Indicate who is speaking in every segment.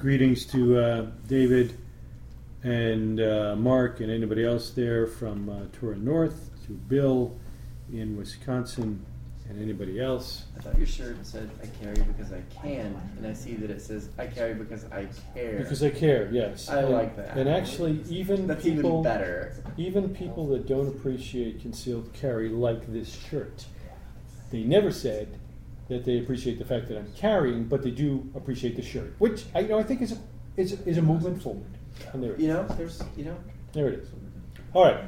Speaker 1: greetings to uh, David and uh, Mark and anybody else there from uh, Torah North, to Bill in Wisconsin, and anybody else.
Speaker 2: I thought your shirt said "I carry because I can," and I see that it says "I carry because I care."
Speaker 1: Because I care, yes.
Speaker 2: I
Speaker 1: and,
Speaker 2: like that.
Speaker 1: And actually, even
Speaker 2: That's
Speaker 1: people,
Speaker 2: even better.
Speaker 1: even people that don't appreciate concealed carry like this shirt. They never said that they appreciate the fact that I'm carrying, but they do appreciate the shirt, which I you know I think is a, is, is a movement forward. And there it is.
Speaker 2: You know, there's you know,
Speaker 1: There it is. All right.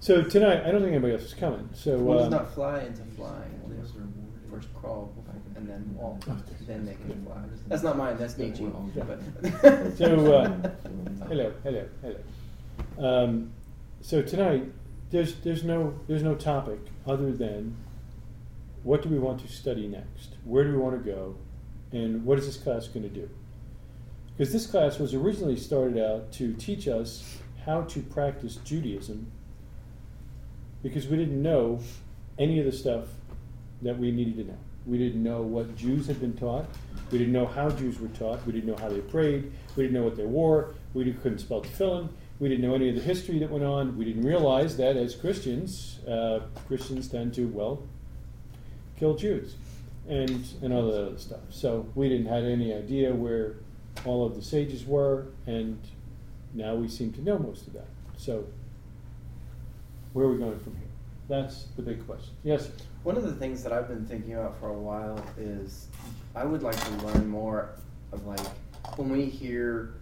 Speaker 1: So tonight, I don't think anybody else is coming. So
Speaker 2: one does
Speaker 1: um,
Speaker 2: not fly into flying. They first crawl and then walk,
Speaker 1: Oh,
Speaker 2: then they can fly. That's not mine. That's Nietzsche.
Speaker 1: Yeah.
Speaker 2: But
Speaker 1: So, uh, hello, hello, hello. Um, so tonight, there's there's no there's no topic other than what do we want to study next? Where do we want to go? And what is this class going to do? Because this class was originally started out to teach us how to practice Judaism because we didn't know any of the stuff that we needed to know. We didn't know what Jews had been taught. We didn't know how Jews were taught. We didn't know how they prayed. We didn't know what they wore. We couldn't spell tefillin. We didn't know any of the history that went on. We didn't realize that as Christians, uh, Christians tend to, well, kill Jews and, and all that other stuff. So we didn't have any idea where all of the sages were, and now we seem to know most of that. So where are we going from here? That's the big question. Yes,
Speaker 2: one of the things that I've been thinking about for a while is I would like to learn more of like when we hear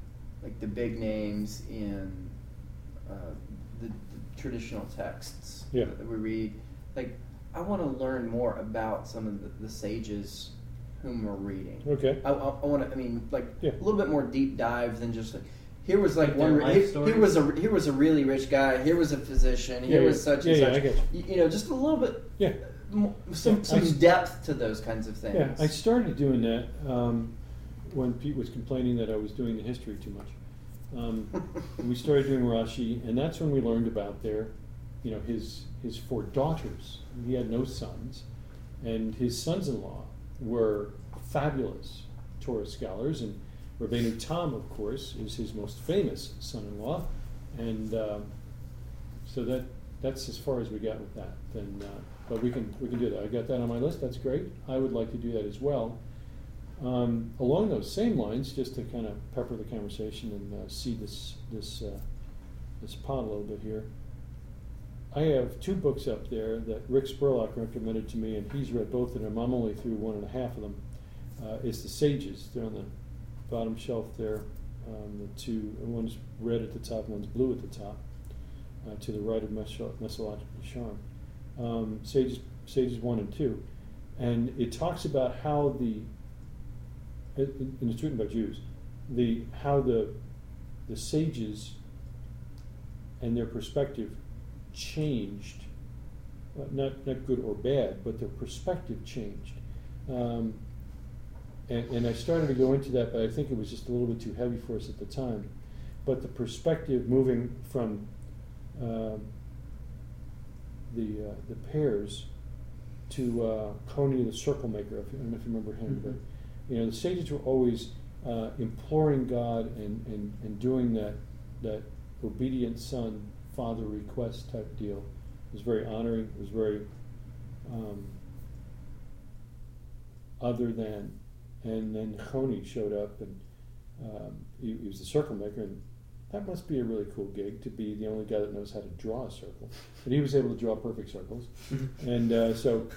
Speaker 2: like the big names in uh, the, the traditional texts
Speaker 1: Yeah.
Speaker 2: that we read. Like I want to learn more about some of the, the sages whom we're reading.
Speaker 1: Okay.
Speaker 2: I, I, I want to. I mean, like
Speaker 1: Yeah.
Speaker 2: a little bit more deep dive than just like here was like
Speaker 3: Like
Speaker 2: one.
Speaker 3: their life
Speaker 2: Here, here was a here was a really rich guy. Here was a physician. Here
Speaker 1: Yeah,
Speaker 2: was
Speaker 1: yeah.
Speaker 2: such
Speaker 1: Yeah,
Speaker 2: and
Speaker 1: yeah,
Speaker 2: such.
Speaker 1: I get
Speaker 2: you. you know, just a little bit
Speaker 1: Yeah.
Speaker 2: mo- some
Speaker 1: Yeah,
Speaker 2: some
Speaker 1: I s-
Speaker 2: depth to those kinds of things.
Speaker 1: Yeah, I started doing that um, when Pete was complaining that I was doing the history too much. Um, we started doing Rashi, and that's when we learned about their, you know, his his four daughters. He had no sons, and his sons-in-law were fabulous Torah scholars, and Rabbeinu Tam, of course, is his most famous son-in-law, and um, so that that's as far as we got with that. Then, uh, but we can we can do that. I got that on my list. That's great. I would like to do that as well. Um, along those same lines, just to kind of pepper the conversation and uh, see this this uh, this pot a little bit here. I have two books up there that Rick Spurlock recommended to me, and he's read both of them. I'm only through one and a half of them. Uh, it's the Sages. They're on the bottom shelf there. Um, the two, one's red at the top, one's blue at the top, uh, to the right of Meso- Mesological Charm. Um, Sages, Sages one and two, and it talks about how the, and it's written by Jews, the how the the sages and their perspective changed, uh, not not good or bad, but their perspective changed. Um, and, and I started to go into that, but I think it was just a little bit too heavy for us at the time. But the perspective moving from um, the uh, the pairs to uh, Choni the circle maker, if I don't know if you remember him,
Speaker 2: Mhm.
Speaker 1: but you know the sages were always uh, imploring God and, and, and doing that that obedient son father request type deal. It was very honoring. It was very um, other than, and then Choni showed up and um, he, he was the circle maker and. That must be a really cool gig to be the only guy that knows how to draw a circle. But he was able to draw perfect circles, and uh, so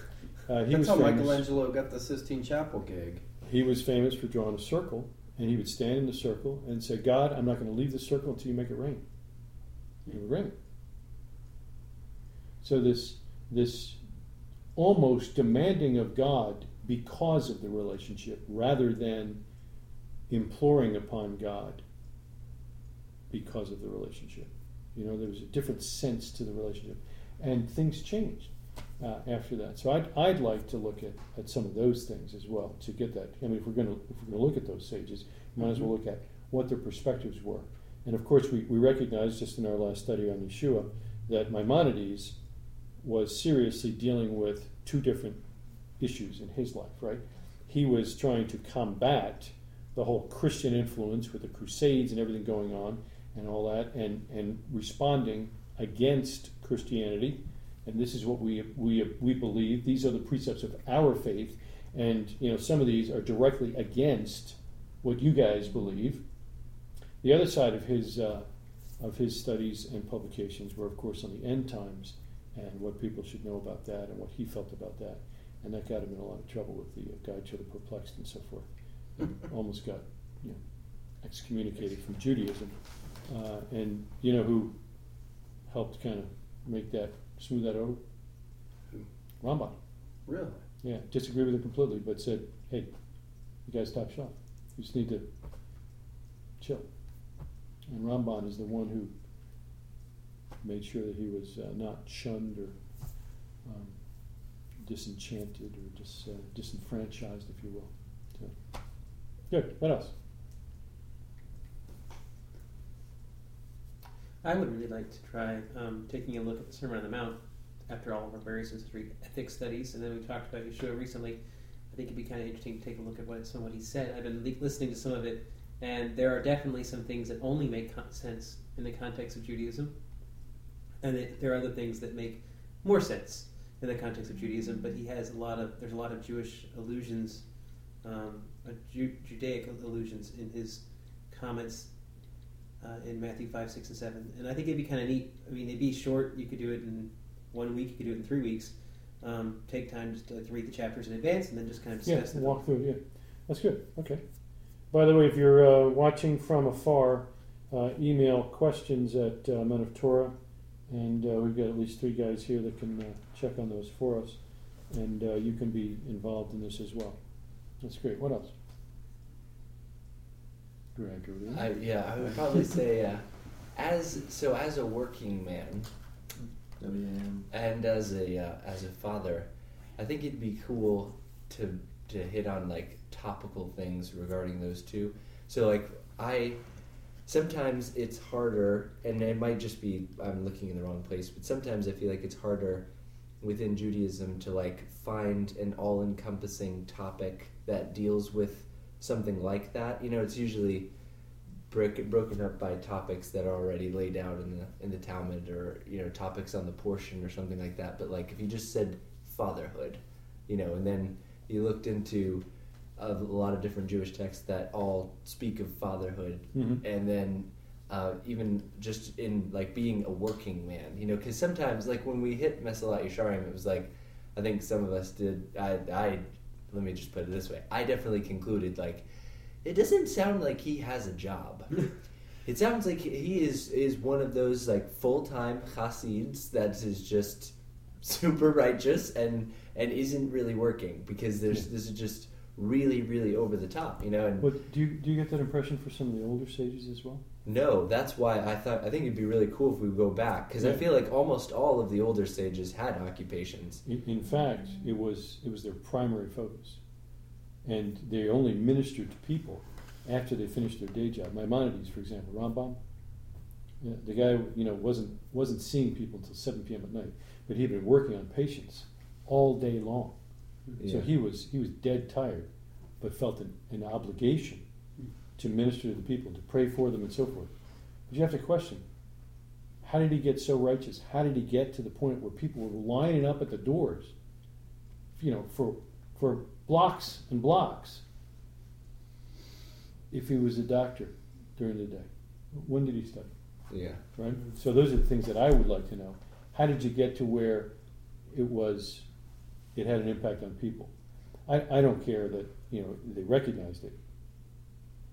Speaker 1: uh, he
Speaker 2: That's
Speaker 1: was
Speaker 2: how
Speaker 1: famous.
Speaker 2: Michelangelo got the Sistine Chapel gig.
Speaker 1: He was famous for drawing a circle, and he would stand in the circle and say, "God, I'm not going to leave the circle until you make it rain." Would rain. So this this almost demanding of God because of the relationship, rather than imploring upon God because of the relationship. You know, there was a different sense to the relationship, and things changed uh, after that. So I'd, I'd like to look at, at some of those things as well to get that. I mean, if we're going to if we're going to look at those sages, we might as well look at what their perspectives were. And of course, we, we recognize just in our last study on Yeshua that Maimonides was seriously dealing with two different issues in his life. Right, he was trying to combat the whole Christian influence with the Crusades and everything going on and all that, and, and responding against Christianity. And this is what we, we, we believe. These are the precepts of our faith. And you know, some of these are directly against what you guys believe. The other side of his uh, of his studies and publications were, of course, on the end times and what people should know about that and what he felt about that. And that got him in a lot of trouble with the uh, Guide to the Perplexed and so forth. almost got you know, excommunicated from Judaism. Uh, and you know who helped kind of make that smooth that over?
Speaker 2: Who?
Speaker 1: Ramban.
Speaker 2: Really?
Speaker 1: Yeah, disagree with it completely, but said, "Hey, you guys stop shop. You just need to chill." And Ramban is the one who made sure that he was uh, not shunned or um, disenchanted or dis, uh, disenfranchised, if you will. So, good. What else?
Speaker 3: I would really like to try um, taking a look at the Sermon on the Mount after all of our various ethics studies, and then we talked about Yeshua recently. I think it'd be kind of interesting to take a look at what some of what he said. I've been li- listening to some of it, and there are definitely some things that only make sense in the context of Judaism, and it, there are other things that make more sense in the context of Judaism. But he has a lot of there's a lot of Jewish allusions, um, uh, Ju- Judaic allusions in his comments uh, in Matthew 5, 6, and 7. And I think it'd be kind of neat. I mean, it'd be short. You could do it in one week, you could do it in three weeks. Um, take time just to, to read the chapters in advance and then just kind of
Speaker 1: Yeah,
Speaker 3: discuss them.
Speaker 1: walk through. Yeah, that's good. Okay. By the way, if you're uh, watching from afar, uh, email questions at uh, Men of Torah, and uh, we've got at least three guys here that can uh, check on those for us, and uh, you can be involved in this as well. That's great. What else? Gregory.
Speaker 4: I, yeah, I would probably say uh, as so as a working man and as a uh, as a father, I think it'd be cool to to hit on like topical things regarding those two. So like I sometimes it's harder, and it might just be I'm looking in the wrong place, but sometimes I feel like it's harder within Judaism to like find an all-encompassing topic that deals with something like that. You know, it's usually broken broken up by topics that are already laid out in the in the Talmud or you know topics on the portion or something like that. But like if you just said fatherhood, you know, and then you looked into a lot of different Jewish texts that all speak of fatherhood,
Speaker 1: Mhm.
Speaker 4: and then uh, even just in like being a working man, you know, because sometimes like when we hit Mesalat Yesharim, it was like I think some of us did. I, I let me just put it this way: I definitely concluded like it doesn't sound like he has a job. it sounds like he is is one of those like full time Hasids that is just super righteous and and isn't really working because there's this is just really really over the top, you know. And
Speaker 1: But do you do you get that impression for some of the older sages as well?
Speaker 4: no, that's why I thought I think it'd be really cool if we go back because I feel like almost all of the older sages had occupations.
Speaker 1: In, in fact, it was it was their primary focus, and they only ministered to people after they finished their day job. Maimonides, for example, Rambam, yeah, the guy you know wasn't wasn't seeing people until seven p.m. at night, but he'd been working on patients all day long. So he was he was dead tired, but felt an, an obligation to minister to the people, to pray for them, and so forth. But you have to question: How did he get so righteous? How did he get to the point where people were lining up at the doors, you know, for for blocks and blocks? If he was a doctor during the day, when did he study?
Speaker 4: Yeah.
Speaker 1: right? So those are the things that I would like to know. How did you get to where it was, it had an impact on people? I, I don't care that, you know, they recognized it,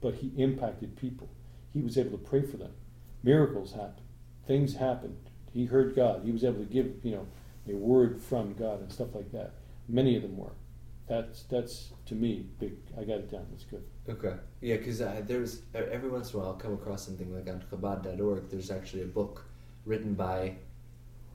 Speaker 1: but he impacted people. He was able to pray for them. Miracles happened. Things happened. He heard God. He was able to give, you know, a word from God and stuff like that. Many of them were. That's, that's to me, big. I got it down. That's good.
Speaker 4: Okay. Yeah, because uh, there's every once in a while I'll come across something like on Chabad.org. There's actually a book written by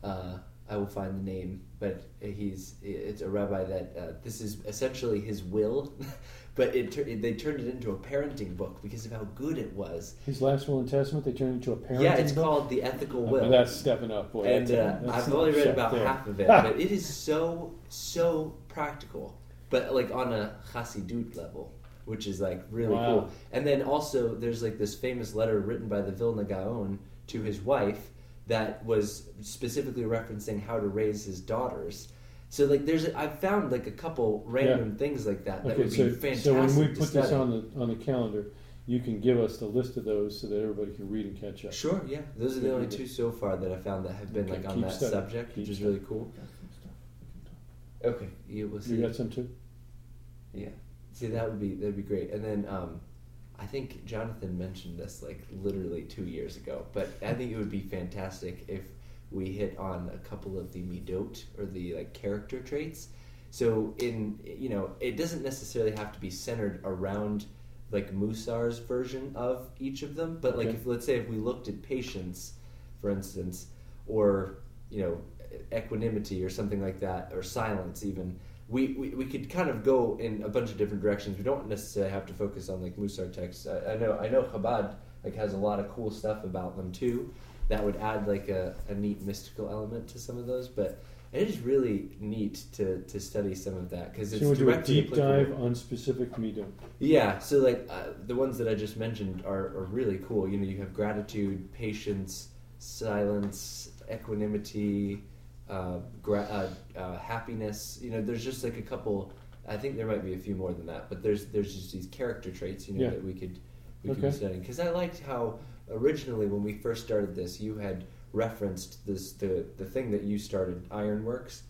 Speaker 4: uh, I will find the name, but he's it's a rabbi that uh, this is essentially his will, but it, they turned it into a parenting book because of how good it was.
Speaker 1: His last will and testament, they turned into a parenting book.
Speaker 4: yeah, it's
Speaker 1: book?
Speaker 4: called the Ethical
Speaker 1: Oh,
Speaker 4: Will.
Speaker 1: that's stepping up, boy.
Speaker 4: and uh, I've only read about
Speaker 1: there.
Speaker 4: half of it, but it is so so practical, but like on a Hasidut level, which is like really
Speaker 1: Wow.
Speaker 4: cool. And then also there's like this famous letter written by the Vilna Gaon to his wife that was specifically referencing how to raise his daughters. So like there's I've found like a couple random things like that that
Speaker 1: Okay,
Speaker 4: would be
Speaker 1: so,
Speaker 4: fantastic.
Speaker 1: so when we
Speaker 4: to
Speaker 1: put this on the, on the calendar, you can give us the list of those so that everybody can read and catch up.
Speaker 4: Sure, yeah. Those are the
Speaker 1: Yeah,
Speaker 4: only two so far that I found that have been
Speaker 1: Okay,
Speaker 4: like on that
Speaker 1: studying.
Speaker 4: subject,
Speaker 1: Keep
Speaker 4: which is really cool.
Speaker 5: Got some stuff
Speaker 4: Okay, you will see.
Speaker 1: You got some too?
Speaker 4: Yeah. See, that would be that'd be great. And then um, I think Jonathan mentioned this like literally two years ago, but I think it would be fantastic if we hit on a couple of the midot or the like character traits. So in you know, it doesn't necessarily have to be centered around like Musar's version of each of them, but like
Speaker 1: Okay.
Speaker 4: if let's say if we looked at patience, for instance, or you know equanimity or something like that, or silence even. We, we, we could kind of go in a bunch of different directions. We don't necessarily have to focus on like Musar texts. I, I know I know Chabad like has a lot of cool stuff about them too. That would add like a, a neat mystical element to some of those. But it is really neat to, to study some of that because it's
Speaker 1: So do a deep dive on specific midot.
Speaker 4: Yeah, so like uh, the ones that I just mentioned are, are really cool. You know, you have gratitude, patience, silence, equanimity, uh, gra- uh, uh, happiness. You know, there's just like a couple. I think there might be a few more than that, but there's there's just these character traits. You know
Speaker 1: Yeah.
Speaker 4: that we could we could be studying because I liked how originally when we first started this, you had referenced this the the thing that you started Ironworks,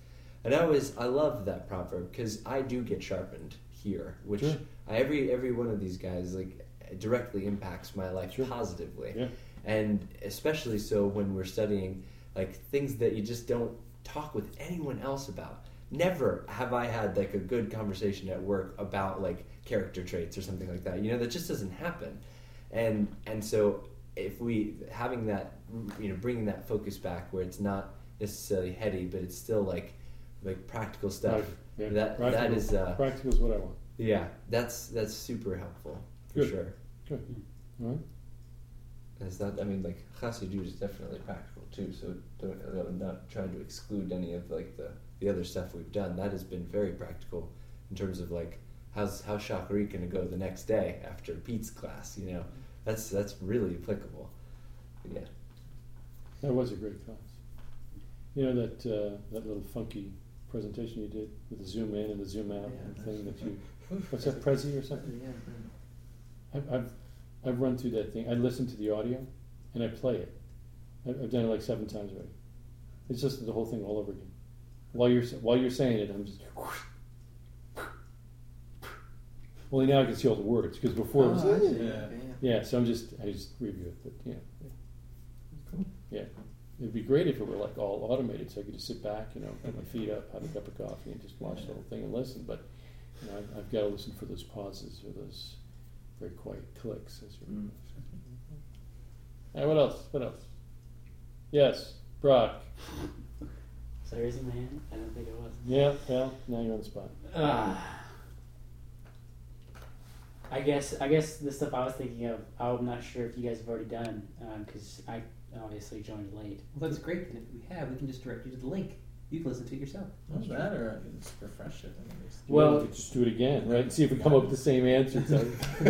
Speaker 4: and I was I loved that proverb because I do get sharpened here, which
Speaker 1: Sure.
Speaker 4: I, every every one of these guys like directly impacts my life
Speaker 1: Sure.
Speaker 4: positively,
Speaker 1: Yeah.
Speaker 4: and especially so when we're studying like things that you just don't talk with anyone else about. Never have I had like a good conversation at work about like character traits or something like that. You know, that just doesn't happen, and and so if we having that you know bringing that focus back where it's not necessarily heady, but it's still like like practical stuff.
Speaker 1: Right, yeah.
Speaker 4: That that
Speaker 1: Practical-
Speaker 4: is uh,
Speaker 1: Practical is what I want.
Speaker 4: yeah, that's that's super helpful for
Speaker 1: Good.
Speaker 4: sure.
Speaker 1: Good. All right.
Speaker 4: Is that I mean like Chassidut is definitely practical too. So don't, I'm not trying to exclude any of like the the other stuff we've done. That has been very practical in terms of like how's how's Shachari going to go the next day after Pete's class. You know, that's that's really applicable. Yeah.
Speaker 1: That was a great class. You know that uh, that little funky presentation you did with the zoom in and the zoom out
Speaker 5: Yeah,
Speaker 1: and thing that you what's that Prezi or something?
Speaker 5: Yeah,
Speaker 1: I've, I've I've run through that thing. I listen to the audio and I play it. I've, I've done it like seven times already. It's just the whole thing all over again. While you're while you're saying it, I'm just. Only now I can see all the words because before it was
Speaker 5: Oh, I.
Speaker 2: Yeah.
Speaker 1: yeah. So I'm just I just review it, but yeah, yeah.
Speaker 5: Cool.
Speaker 1: Yeah, it'd be great if it were like all automated, so I could just sit back, you know, put my feet up, have a cup of coffee, and just watch the whole thing and listen. But you know, I've, I've got to listen for those pauses or those very quiet clicks. As you're,
Speaker 5: Mm.
Speaker 1: Hey, what else? What else? Yes, Brock.
Speaker 6: Was I raising my hand? I don't think it was.
Speaker 1: Yeah, well, now you're on the spot.
Speaker 6: Uh, I guess I guess the stuff I was thinking of, I'm not sure if you guys have already done because I obviously joined late.
Speaker 3: Well, that's great. And if we have, we can just direct you to the link. You can listen to it yourself.
Speaker 5: Not that, or just refresh it. I mean,
Speaker 6: Well-
Speaker 1: we could just do it again, right? And see if we come up with the same answer. So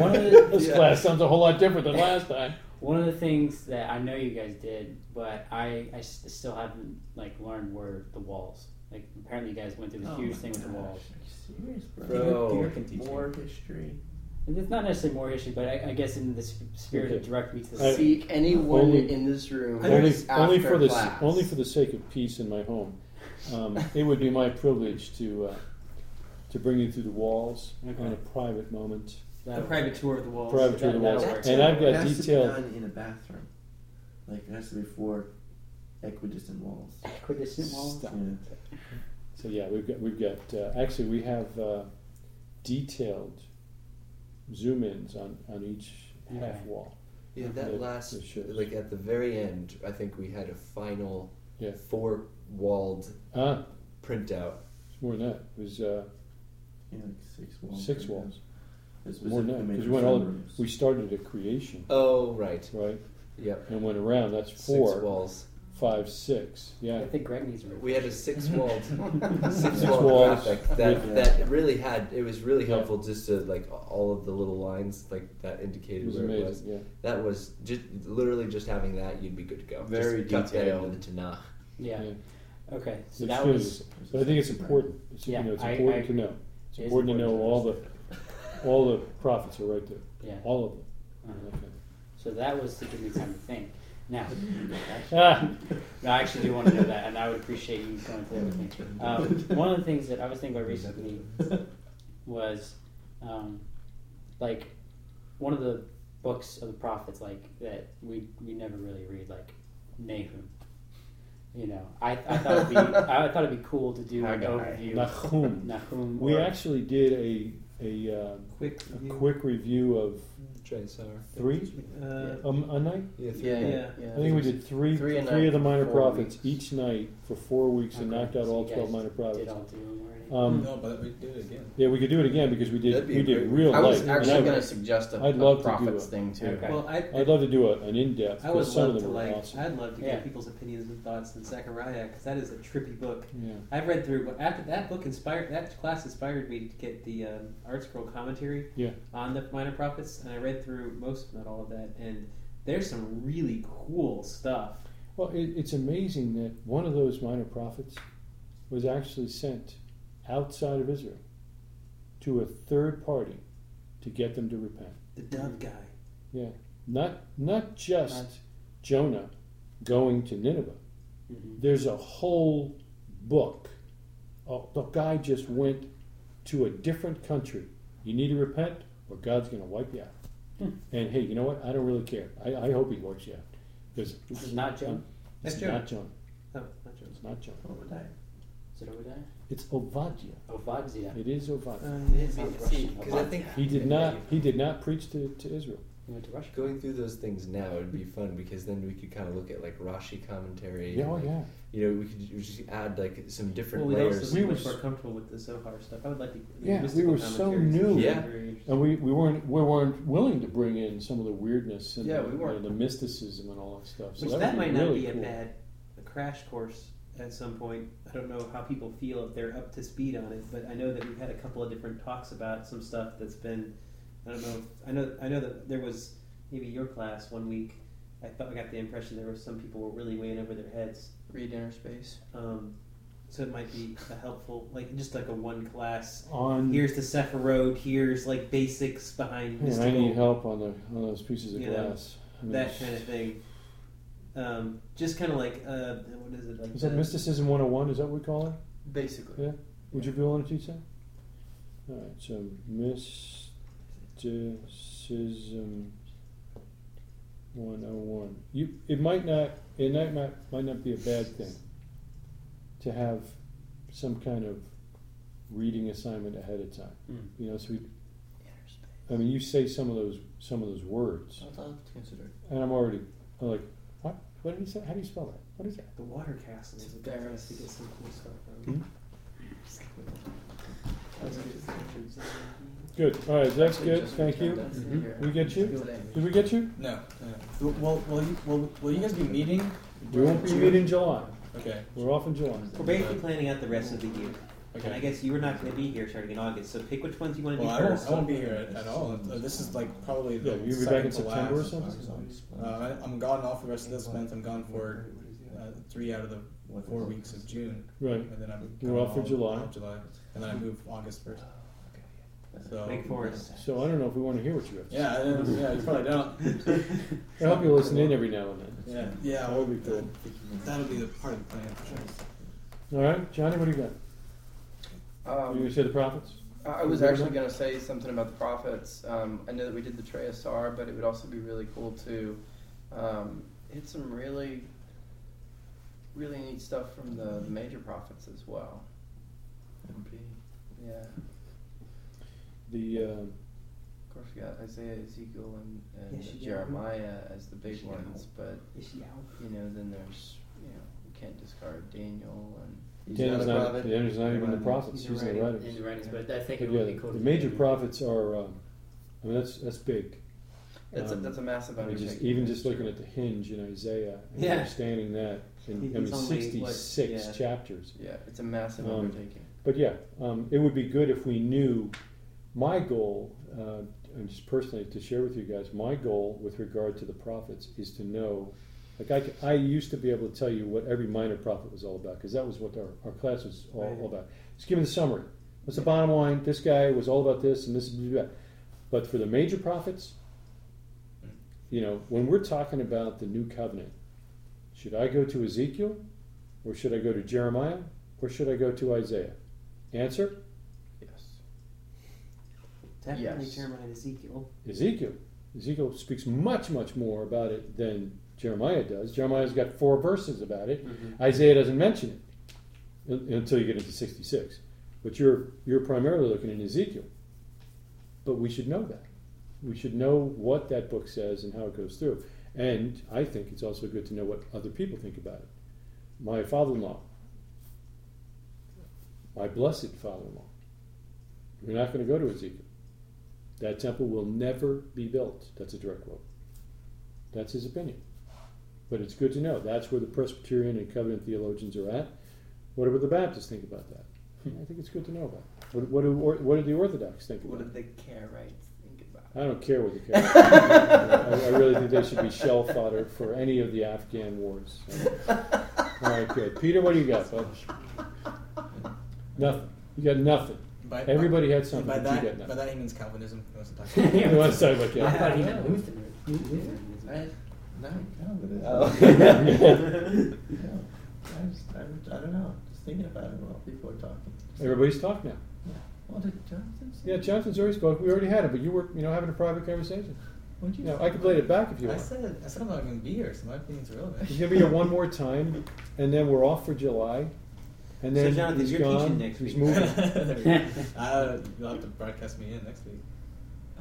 Speaker 6: One of the
Speaker 1: this
Speaker 5: Yeah.
Speaker 1: class sounds a whole lot different than last time.
Speaker 6: One of the things that I know you guys did, but I, I still haven't like learned were the walls. Like apparently you guys went through the
Speaker 5: Oh
Speaker 6: huge
Speaker 5: my
Speaker 6: thing with the walls.
Speaker 5: Are you serious, bro?
Speaker 4: Bro.
Speaker 5: Peter can teach more history.
Speaker 6: And it's not necessarily more issue, but I, I guess in the sp- spirit of direct me to
Speaker 1: I-
Speaker 6: the
Speaker 2: See anyone
Speaker 1: Only-
Speaker 2: in this room
Speaker 1: Only,
Speaker 2: after
Speaker 1: only for the only for the sake of peace in my home, um, it would be my privilege to uh, to bring you through the walls
Speaker 6: Okay.
Speaker 1: on a private moment.
Speaker 3: A private tour of the walls.
Speaker 1: Private tour of the
Speaker 6: that-
Speaker 1: walls,
Speaker 6: that
Speaker 1: and I've
Speaker 5: it
Speaker 1: got
Speaker 5: has
Speaker 1: detailed.
Speaker 5: to be done in a bathroom. Like it has to be four equidistant walls.
Speaker 6: equidistant walls.
Speaker 1: Stop.
Speaker 5: Yeah.
Speaker 1: So yeah, we've got we've got uh, actually we have uh, detailed zoom ins on, on each half wall.
Speaker 4: Yeah,
Speaker 1: It-
Speaker 4: that last
Speaker 1: it shows.
Speaker 4: like at the very end, I think we had a final
Speaker 1: Yeah.
Speaker 4: four walled
Speaker 1: Ah,
Speaker 4: printout.
Speaker 1: it's more than that. It was uh,
Speaker 5: Yeah, like six walls.
Speaker 1: six
Speaker 5: right
Speaker 1: walls.
Speaker 5: Now.
Speaker 1: More than that because we went all
Speaker 5: sunrooms.
Speaker 1: we started at creation,
Speaker 4: Oh right,
Speaker 1: right,
Speaker 4: yep,
Speaker 1: and went around. That's
Speaker 4: six
Speaker 1: four.
Speaker 4: walls.
Speaker 1: five, six. Yeah.
Speaker 6: I think Greg needs to.
Speaker 4: We had a six-walled,
Speaker 1: Six
Speaker 4: six-walled
Speaker 1: walls
Speaker 4: graphic that,
Speaker 1: with-
Speaker 4: that really had. It was really
Speaker 1: Yeah.
Speaker 4: helpful just to like all of the little lines like that
Speaker 1: It
Speaker 4: indicated
Speaker 1: was
Speaker 4: where
Speaker 1: amazing.
Speaker 4: it was.
Speaker 1: Yeah.
Speaker 4: That was just literally just having that, you'd be good to go.
Speaker 2: Very
Speaker 4: just cut that
Speaker 2: detailed.
Speaker 4: into the Tanakh.
Speaker 6: Yeah.
Speaker 1: Yeah.
Speaker 6: Okay. So
Speaker 1: It's
Speaker 6: that
Speaker 1: really-
Speaker 6: was.
Speaker 1: But I think it's important. It's,
Speaker 6: Yeah,
Speaker 1: you know, it's
Speaker 6: I-
Speaker 1: important
Speaker 6: I
Speaker 1: to know. It's
Speaker 6: It is
Speaker 1: important to know
Speaker 6: important
Speaker 1: all the all the prophets are right there.
Speaker 6: Yeah.
Speaker 1: All of them.
Speaker 6: Uh-huh.
Speaker 1: Okay.
Speaker 6: So that was to give me time to think. Now,
Speaker 1: Ah,
Speaker 6: no, I actually do want to know that, and I would appreciate you going through that with me. Um, one of the things that I was thinking about recently was, um, like, one of the books of the prophets, like that we we never really read, like Nahum. You know, I, I thought it'd be I thought it'd be cool to do an overview.
Speaker 1: Nahum.
Speaker 6: Nahum.
Speaker 1: We actually did a a, uh,
Speaker 3: Quick
Speaker 1: a
Speaker 3: review.
Speaker 1: quick review of
Speaker 4: Treyasar.
Speaker 1: three
Speaker 3: Uh,
Speaker 1: um, a night.
Speaker 4: Yeah,
Speaker 2: Yeah, yeah,
Speaker 3: Yeah.
Speaker 2: yeah.
Speaker 1: I think we did three
Speaker 2: Three a
Speaker 1: three
Speaker 2: night
Speaker 1: of the minor
Speaker 2: four
Speaker 1: prophets
Speaker 2: weeks.
Speaker 1: each night for four weeks and knocked out
Speaker 6: so
Speaker 1: all twelve
Speaker 6: guys
Speaker 1: minor
Speaker 6: Did
Speaker 1: prophets.
Speaker 6: All do them already?
Speaker 1: Um,
Speaker 5: No, but we do it again.
Speaker 1: yeah, we could do it again because we did
Speaker 4: That'd be
Speaker 1: we did
Speaker 4: great-
Speaker 1: real
Speaker 2: I was
Speaker 1: light.
Speaker 2: actually
Speaker 1: I-
Speaker 2: going to suggest a,
Speaker 1: I'd
Speaker 2: a
Speaker 1: love to do
Speaker 2: prophets
Speaker 1: a-
Speaker 2: thing too.
Speaker 6: Okay.
Speaker 3: well, I,
Speaker 1: I'd love to do a, an in depth
Speaker 3: I would
Speaker 1: some
Speaker 3: love
Speaker 1: of
Speaker 3: to
Speaker 1: them were
Speaker 3: like.
Speaker 1: awesome.
Speaker 3: I'd love to
Speaker 6: Yeah.
Speaker 3: get people's opinions and thoughts on Zechariah because that is a trippy book.
Speaker 1: Yeah.
Speaker 3: I've read through after that book inspired that class inspired me to get the um, Art Scroll commentary
Speaker 1: Yeah.
Speaker 3: on the Minor Prophets, and I read through most, not all of that, and there's some really cool stuff.
Speaker 1: Well, it, it's amazing that one of those minor prophets was actually sent outside of Israel to a third party to get them to repent.
Speaker 3: The Dove guy.
Speaker 1: Yeah, not not just
Speaker 6: Right.
Speaker 1: Jonah going to Nineveh.
Speaker 6: Mhm.
Speaker 1: There's a whole book. Oh, the guy just went to a different country. You need to repent, or God's going to wipe you out.
Speaker 6: Hmm.
Speaker 1: And hey, you know what? I don't really care. I, I hope He wipes you out because
Speaker 6: This is not Jonah.
Speaker 1: It's
Speaker 3: Jonah.
Speaker 1: not Jonah.
Speaker 3: Oh, not Jones.
Speaker 1: It's not Jonah.
Speaker 6: Is it Obadiah?
Speaker 1: It's Ovadia.
Speaker 6: Obadiah.
Speaker 1: It is Obadiah.
Speaker 3: Um,
Speaker 6: It
Speaker 4: See,
Speaker 6: Russian.
Speaker 4: because I think
Speaker 1: He did not. He did not preach to, to Israel.
Speaker 6: He went to Russia.
Speaker 4: going through those things now would be fun because then we could kind of look at like Rashi commentary.
Speaker 1: Yeah,
Speaker 4: and,
Speaker 1: oh
Speaker 4: like,
Speaker 1: yeah.
Speaker 4: You know, we could just add like some different
Speaker 3: well, we'd
Speaker 4: layers.
Speaker 3: also
Speaker 1: We
Speaker 3: be
Speaker 1: were
Speaker 3: much more comfortable with the Zohar stuff. I would like to.
Speaker 1: Yeah, we
Speaker 3: mystical
Speaker 1: were so
Speaker 3: commentaries.
Speaker 1: new.
Speaker 4: Yeah.
Speaker 1: And we, we weren't we weren't willing to bring in some of the weirdness and
Speaker 2: Yeah,
Speaker 1: the,
Speaker 2: we
Speaker 1: you know,
Speaker 2: weren't.
Speaker 1: the mysticism and all that stuff. So
Speaker 3: Which
Speaker 1: that,
Speaker 3: that, might
Speaker 1: be
Speaker 3: not
Speaker 1: really
Speaker 3: be
Speaker 1: cool.
Speaker 3: a bad a crash course at some point. I don't know how people feel if they're up to speed on it, but I know that we've had a couple of different talks about some stuff that's been. I don't know. If, I know. I know that there was maybe your class one week. I thought I got the impression there were some people were really way in over their heads.
Speaker 2: Read inner space.
Speaker 3: Um, so it might be a helpful, like just like a one class.
Speaker 1: on.
Speaker 3: Here's the Sephiroth. Here's like basics behind
Speaker 1: Man, I
Speaker 3: mystical,
Speaker 1: need help on the on those pieces of
Speaker 3: You know,
Speaker 1: glass. I mean,
Speaker 3: that kind of thing. Um, just kind of like uh, what is it like?
Speaker 1: Is that
Speaker 3: the-
Speaker 1: mysticism 101? Is that what we call it?
Speaker 2: Basically.
Speaker 1: Yeah. Would you be willing to teach that? All right. So mysticism 101. You. It might not. It might not. Might not be a bad thing to have some kind of reading assignment ahead of time.
Speaker 6: Mm.
Speaker 1: You know, so we, I mean, you say some of those some of those words,
Speaker 5: I'll have to consider.
Speaker 1: and I'm already I'm like, what? What did he say? How do you spell that? What is that?
Speaker 3: The water castle is a good
Speaker 2: There
Speaker 3: place to get some cool stuff
Speaker 1: Hmm?
Speaker 3: from. That was good
Speaker 1: All right. That's good. Thank you.
Speaker 2: returned that
Speaker 6: Mhm.
Speaker 1: We get you? Did we get you?
Speaker 5: No. no. Will, will, you, will, will you guys be meeting?
Speaker 1: We won't be meeting in July.
Speaker 5: Okay.
Speaker 1: We're off in July.
Speaker 3: We're basically planning out the rest of the year. And I guess you were not going to be here starting in August, so pick which ones you want to
Speaker 5: Well,
Speaker 3: do
Speaker 5: I won't,
Speaker 3: first.
Speaker 5: I won't be here at, at all. Uh, This is like probably the
Speaker 1: Yeah, you'll be
Speaker 5: second
Speaker 1: back in
Speaker 5: to
Speaker 1: September or something?
Speaker 5: Uh, I, I'm gone off the rest of this month. I'm gone for uh, three out of the four weeks of June,
Speaker 1: Right.
Speaker 5: and then I'm
Speaker 1: You're
Speaker 5: gone
Speaker 1: off for July.
Speaker 5: July, and then I move August first. So
Speaker 3: Wake Forest.
Speaker 1: So I don't know if we want to hear what you have to
Speaker 5: yeah, and then- yeah, you probably don't.
Speaker 1: say. I hope you listen in every now and then.
Speaker 5: Yeah, yeah,
Speaker 1: That would be cool.
Speaker 5: That'll be the part of the plan for sure.
Speaker 1: All right, Johnny, what do you got?
Speaker 2: Um,
Speaker 1: you say the prophets?
Speaker 2: I I was actually going to say something about the prophets. Um, I know that we did the Treyasar, but it would also be really cool to um, hit some really, really neat stuff from the, the major prophets as well. Yeah.
Speaker 1: The uh,
Speaker 2: Of course, we got Isaiah, Ezekiel, and, and
Speaker 3: Yeshayahu.
Speaker 2: Jeremiah as the big
Speaker 3: Yeshayahu.
Speaker 2: ones, but
Speaker 3: Is
Speaker 2: you know, then there's you know, we can't discard Daniel and
Speaker 1: Daniel's not, Daniel's not even the prophets.
Speaker 6: He's in
Speaker 1: the writers.
Speaker 6: in the writings, but I think
Speaker 1: But
Speaker 6: it
Speaker 1: yeah,
Speaker 6: be cool.
Speaker 1: the major prophets are. Uh, I mean, that's that's big.
Speaker 2: That's,
Speaker 1: Um,
Speaker 2: a, that's a massive
Speaker 1: I mean,
Speaker 2: undertaking.
Speaker 1: just, even just looking at the hinge in Isaiah and
Speaker 3: Yeah.
Speaker 1: understanding that, and, I mean,
Speaker 3: what,
Speaker 1: 66
Speaker 3: yeah.
Speaker 1: chapters.
Speaker 2: Yeah, it's a massive
Speaker 1: Um,
Speaker 2: undertaking.
Speaker 1: But yeah, um, it would be good if we knew. My goal, uh, and just personally to share with you guys, my goal with regard to the prophets is to know. Like I, c- I used to be able to tell you what every minor prophet was all about because that was what our, our class was all,
Speaker 3: Right.
Speaker 1: all about. Just give me the summary. What's the bottom line? This guy was all about this and this. Blah, blah, blah. But for the major prophets, you know, when we're talking about the new covenant, should I go to Ezekiel, or should I go to Jeremiah, or should I go to Isaiah? Answer:
Speaker 2: Yes.
Speaker 3: Definitely
Speaker 2: Yes.
Speaker 3: Jeremiah and Ezekiel.
Speaker 1: Ezekiel. Ezekiel speaks much, much more about it than Jeremiah does. Jeremiah's got four verses about it.
Speaker 3: Mhm.
Speaker 1: Isaiah doesn't mention it until you get into 66. But you're you're primarily looking at Ezekiel. But we should know that. We should know what that book says and how it goes through. And I think it's also good to know what other people think about it. My father-in-law, my blessed father-in-law, you're not going to go to Ezekiel. That temple will never be built. That's a direct quote. That's his opinion. But it's good to know. That's where the Presbyterian and Covenant theologians are at. What do the Baptists think about that? Hmm. I think it's good to know about. What, what, do, or, what do the Orthodox think about?
Speaker 2: What
Speaker 1: do
Speaker 2: the Karaites think about
Speaker 1: I don't care what the I, I really think they should be shell fodder for any of the Afghan wars. All right, good. Peter, what do you got, bud? Nothing. You got nothing.
Speaker 5: By,
Speaker 1: Everybody had something,
Speaker 5: by
Speaker 1: but you
Speaker 5: that,
Speaker 1: got
Speaker 5: by
Speaker 1: nothing.
Speaker 5: that he means Calvinism. He wants to talk about.
Speaker 1: You want to talk about
Speaker 6: I thought he
Speaker 2: Yeah.
Speaker 6: meant Lutheran. Lutheranism.
Speaker 7: I, no, Calvinism.
Speaker 2: Oh.
Speaker 7: no, I, just, I, I don't know. Just thinking about it while people are talking.
Speaker 1: Everybody's talking now.
Speaker 7: What did Jonathan say?
Speaker 1: Yeah, Johnson's already spoke. We already had it, but you were, you know, having a private conversation.
Speaker 7: What'd you
Speaker 1: You know. I could play it back if you
Speaker 5: I
Speaker 1: want.
Speaker 5: said I said I'm not going to be here, so my opinion's irrelevant.
Speaker 1: He's gonna be here one more time, and then we're off for July, and
Speaker 3: So,
Speaker 1: then
Speaker 3: Jonathan,
Speaker 1: he's
Speaker 3: you're
Speaker 1: gone.
Speaker 3: teaching next
Speaker 1: he's
Speaker 3: week.
Speaker 1: moving.
Speaker 5: There we go. uh, you'll have to broadcast me in next week.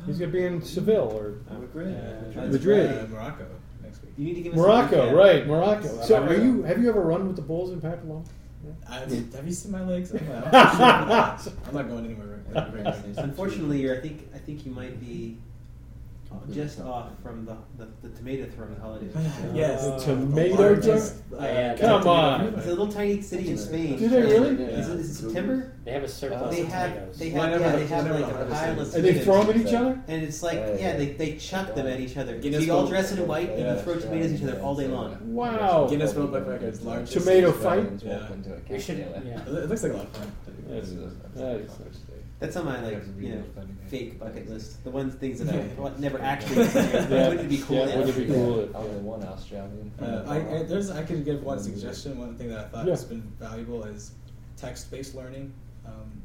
Speaker 1: he's gonna be in Seville or
Speaker 7: Madrid.
Speaker 5: Uh,
Speaker 1: Madrid.
Speaker 5: Uh, Morocco next week.
Speaker 3: You need to give us a
Speaker 1: Morocco,
Speaker 3: recap.
Speaker 1: right? Morocco. So, are you? Have you ever run with the bulls in Papillon?
Speaker 5: I, uh, have you seen my legs? I'm not, I'm not, I'm not going anywhere. Right, right, right.
Speaker 3: Unfortunately, you're, I think I think you might be just off from the, the, the tomato throwing holiday.
Speaker 5: yes.
Speaker 1: The
Speaker 5: Uh,
Speaker 1: tomato
Speaker 5: largest,
Speaker 6: Oh, yeah,
Speaker 1: Come
Speaker 6: tomato
Speaker 1: on.
Speaker 3: It's a little tiny city in Spain.
Speaker 1: Do they really?
Speaker 3: Is it, is it September?
Speaker 6: They have a surplus
Speaker 3: They
Speaker 6: of
Speaker 3: have
Speaker 6: tomatoes.
Speaker 3: they have
Speaker 5: Whenever
Speaker 3: yeah they have like a
Speaker 5: harvest
Speaker 3: pile
Speaker 5: is.
Speaker 3: of
Speaker 1: And they throw them at each other.
Speaker 3: And it's like,
Speaker 7: Yeah,
Speaker 3: yeah,
Speaker 7: yeah.
Speaker 3: they, they chuck them at each other. So
Speaker 5: Guinness
Speaker 3: you all dress in white and you throw tomatoes at each other all day long.
Speaker 1: Wow.
Speaker 5: Guinness World Book Records, largest.
Speaker 1: Tomato fight?
Speaker 7: Yeah.
Speaker 6: We should, yeah.
Speaker 5: It looks like a lot of fun.
Speaker 1: That's- that is nice.
Speaker 3: That's on my like you know fake bucket list. The ones things that I
Speaker 5: Yeah.
Speaker 3: would never actually. experience.
Speaker 1: Yeah.
Speaker 3: Wouldn't it be cool?
Speaker 1: Yeah,
Speaker 3: Yeah.
Speaker 1: wouldn't it be cool if-
Speaker 7: Only one Australian.
Speaker 5: Uh, I, I, there's, I can give one suggestion. One thing that I thought
Speaker 1: Yeah.
Speaker 5: has been valuable is text-based learning. Um,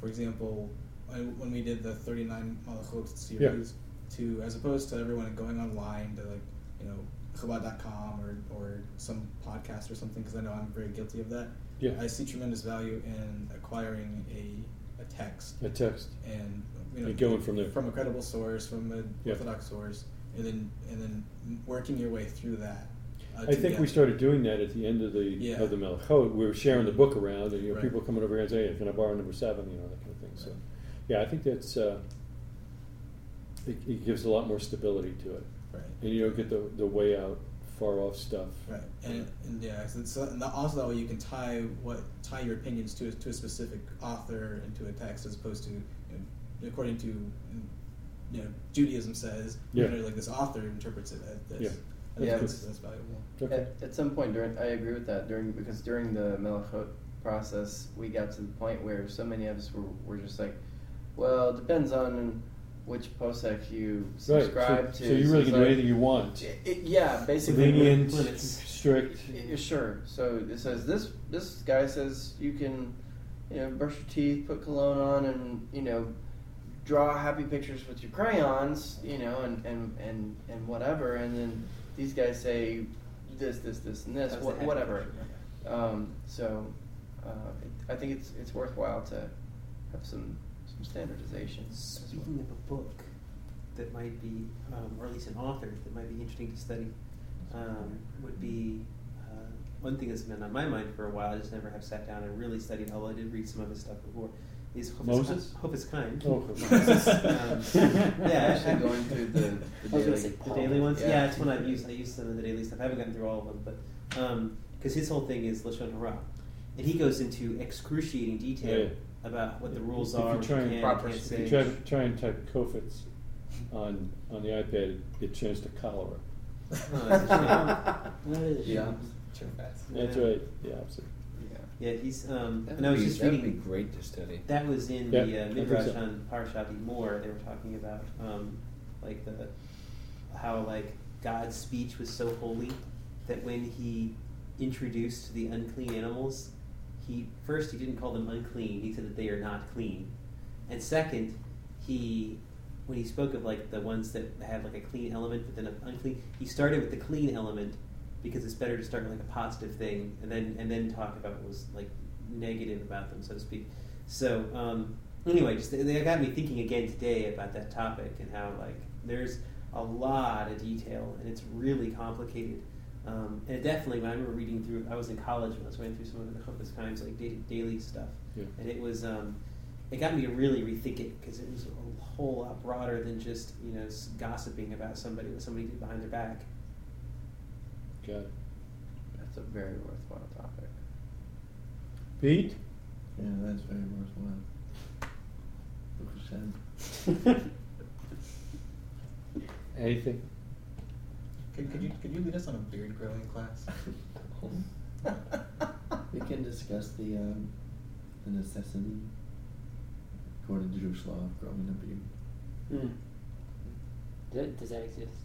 Speaker 5: for example, I, when we did the 39 Melachot series, to as opposed to everyone going online to like, you know, Chabad.com or, or some podcast or something, because I know I'm very guilty of that.
Speaker 1: Yeah.
Speaker 5: I see tremendous value in acquiring a, a text
Speaker 1: A text.
Speaker 5: and you know
Speaker 1: And going from there.
Speaker 5: from a credible source, from an
Speaker 1: Yeah.
Speaker 5: orthodox source, and then and then working your way through that. Uh,
Speaker 1: I think we started doing that at the end of the
Speaker 5: Yeah.
Speaker 1: of the Melachot. We were sharing the book around, and you know,
Speaker 5: Right.
Speaker 1: people coming over here and saying, hey, "Can I borrow number seven? You know, that kind of thing. So,
Speaker 5: Right.
Speaker 1: yeah, I think that's uh, it, it gives a lot more stability to it,
Speaker 5: Right.
Speaker 1: and you don't get the the way out, far off stuff.
Speaker 5: Right, and, and yeah, so, so and also that way you can tie what tie your opinions to a, to a specific author and to a text as opposed to, you know, according to, you know, Judaism says,
Speaker 1: Yeah.
Speaker 5: you know, like this author interprets it as this.
Speaker 1: Yeah.
Speaker 2: Yeah.
Speaker 5: that's, that's valuable.
Speaker 1: Okay.
Speaker 2: At, at some point during, I agree with that during because during the Melachot process, we got to the point where so many of us were, were just like, well, it depends on which posek you
Speaker 1: Right.
Speaker 2: subscribe
Speaker 1: so,
Speaker 2: to.
Speaker 1: so you really
Speaker 2: it's
Speaker 1: can do
Speaker 2: like-
Speaker 1: anything you want.
Speaker 2: It- it- yeah, basically.
Speaker 1: Lenient,
Speaker 3: limits.
Speaker 1: strict.
Speaker 2: Yeah, sure. So it says this. This guy says you can, you know, brush your teeth, put cologne on, and you know, draw happy pictures with your crayons, you know, and and and, and whatever. And then these guys say this, this, this, and this,
Speaker 3: That's
Speaker 2: wha-
Speaker 3: the happy
Speaker 2: whatever.
Speaker 3: picture.
Speaker 2: Um, so uh, it, I think it's it's worthwhile to have some some standardization. as well.
Speaker 3: Speaking of a book that might be, um, or at least an author that might be interesting to study, um, would be uh, one thing that's been on my mind for a while. I just never have sat down and really studied, although I did read some of his stuff before. Is Hofus
Speaker 1: Moses?
Speaker 3: Chofetz Chaim.
Speaker 1: Oh,
Speaker 3: um, yeah,
Speaker 2: Actually, going through the, the
Speaker 6: I was gonna
Speaker 2: daily.
Speaker 6: say
Speaker 3: The daily ones,
Speaker 2: Yeah.
Speaker 3: yeah, it's one I've used. I used some of the daily stuff. I haven't gotten through all of them, but because his whole thing is lashon hara, and he goes into excruciating detail
Speaker 1: Yeah.
Speaker 3: About what the rules
Speaker 1: If you
Speaker 3: are, what you
Speaker 1: try and-
Speaker 3: can,
Speaker 2: Proper
Speaker 3: can't
Speaker 1: If you try, try and type Kofitz on, on the iPad, it changes to cholera.
Speaker 3: Oh, that's a shame.
Speaker 6: That is a
Speaker 7: Yeah.
Speaker 6: shame.
Speaker 1: That's right, the opposite.
Speaker 3: Yeah, he's. Um,
Speaker 4: That
Speaker 3: and I was
Speaker 4: be,
Speaker 3: just
Speaker 4: that would
Speaker 3: reading.
Speaker 4: be great to study.
Speaker 3: That was in
Speaker 1: Yeah,
Speaker 3: the uh, Midrash
Speaker 1: so.
Speaker 3: on Parashat Emor. They were talking about um, like the how like God's speech was so holy that when he introduced the unclean animals, he first he didn't call them unclean. He said that they are not clean, and second, he when he spoke of like the ones that have like a clean element but then an unclean, he started with the clean element because it's better to start with like a positive thing and then and then talk about what was like negative about them, so to speak. So um, anyway, just they they got me thinking again today about that topic and how like there's a lot of detail and it's really complicated. Um, and it definitely, when I remember reading through, I was in college when I was going through some of the Chofetz Chaim's like da- daily stuff,
Speaker 1: Yeah.
Speaker 3: and it was um, it got me to really rethink it because it was a whole lot broader than just you know gossiping about somebody what somebody did behind their back.
Speaker 1: Got it.
Speaker 2: That's a very worthwhile topic.
Speaker 1: Pete?
Speaker 7: Yeah, that's very worthwhile. Baruch Hashem.
Speaker 1: Anything?
Speaker 5: Could, could you could you lead us on a beard growing class?
Speaker 7: we can discuss the um, the necessity, according to Jewish law, of growing a beard.
Speaker 6: Hmm. Does, does that exist?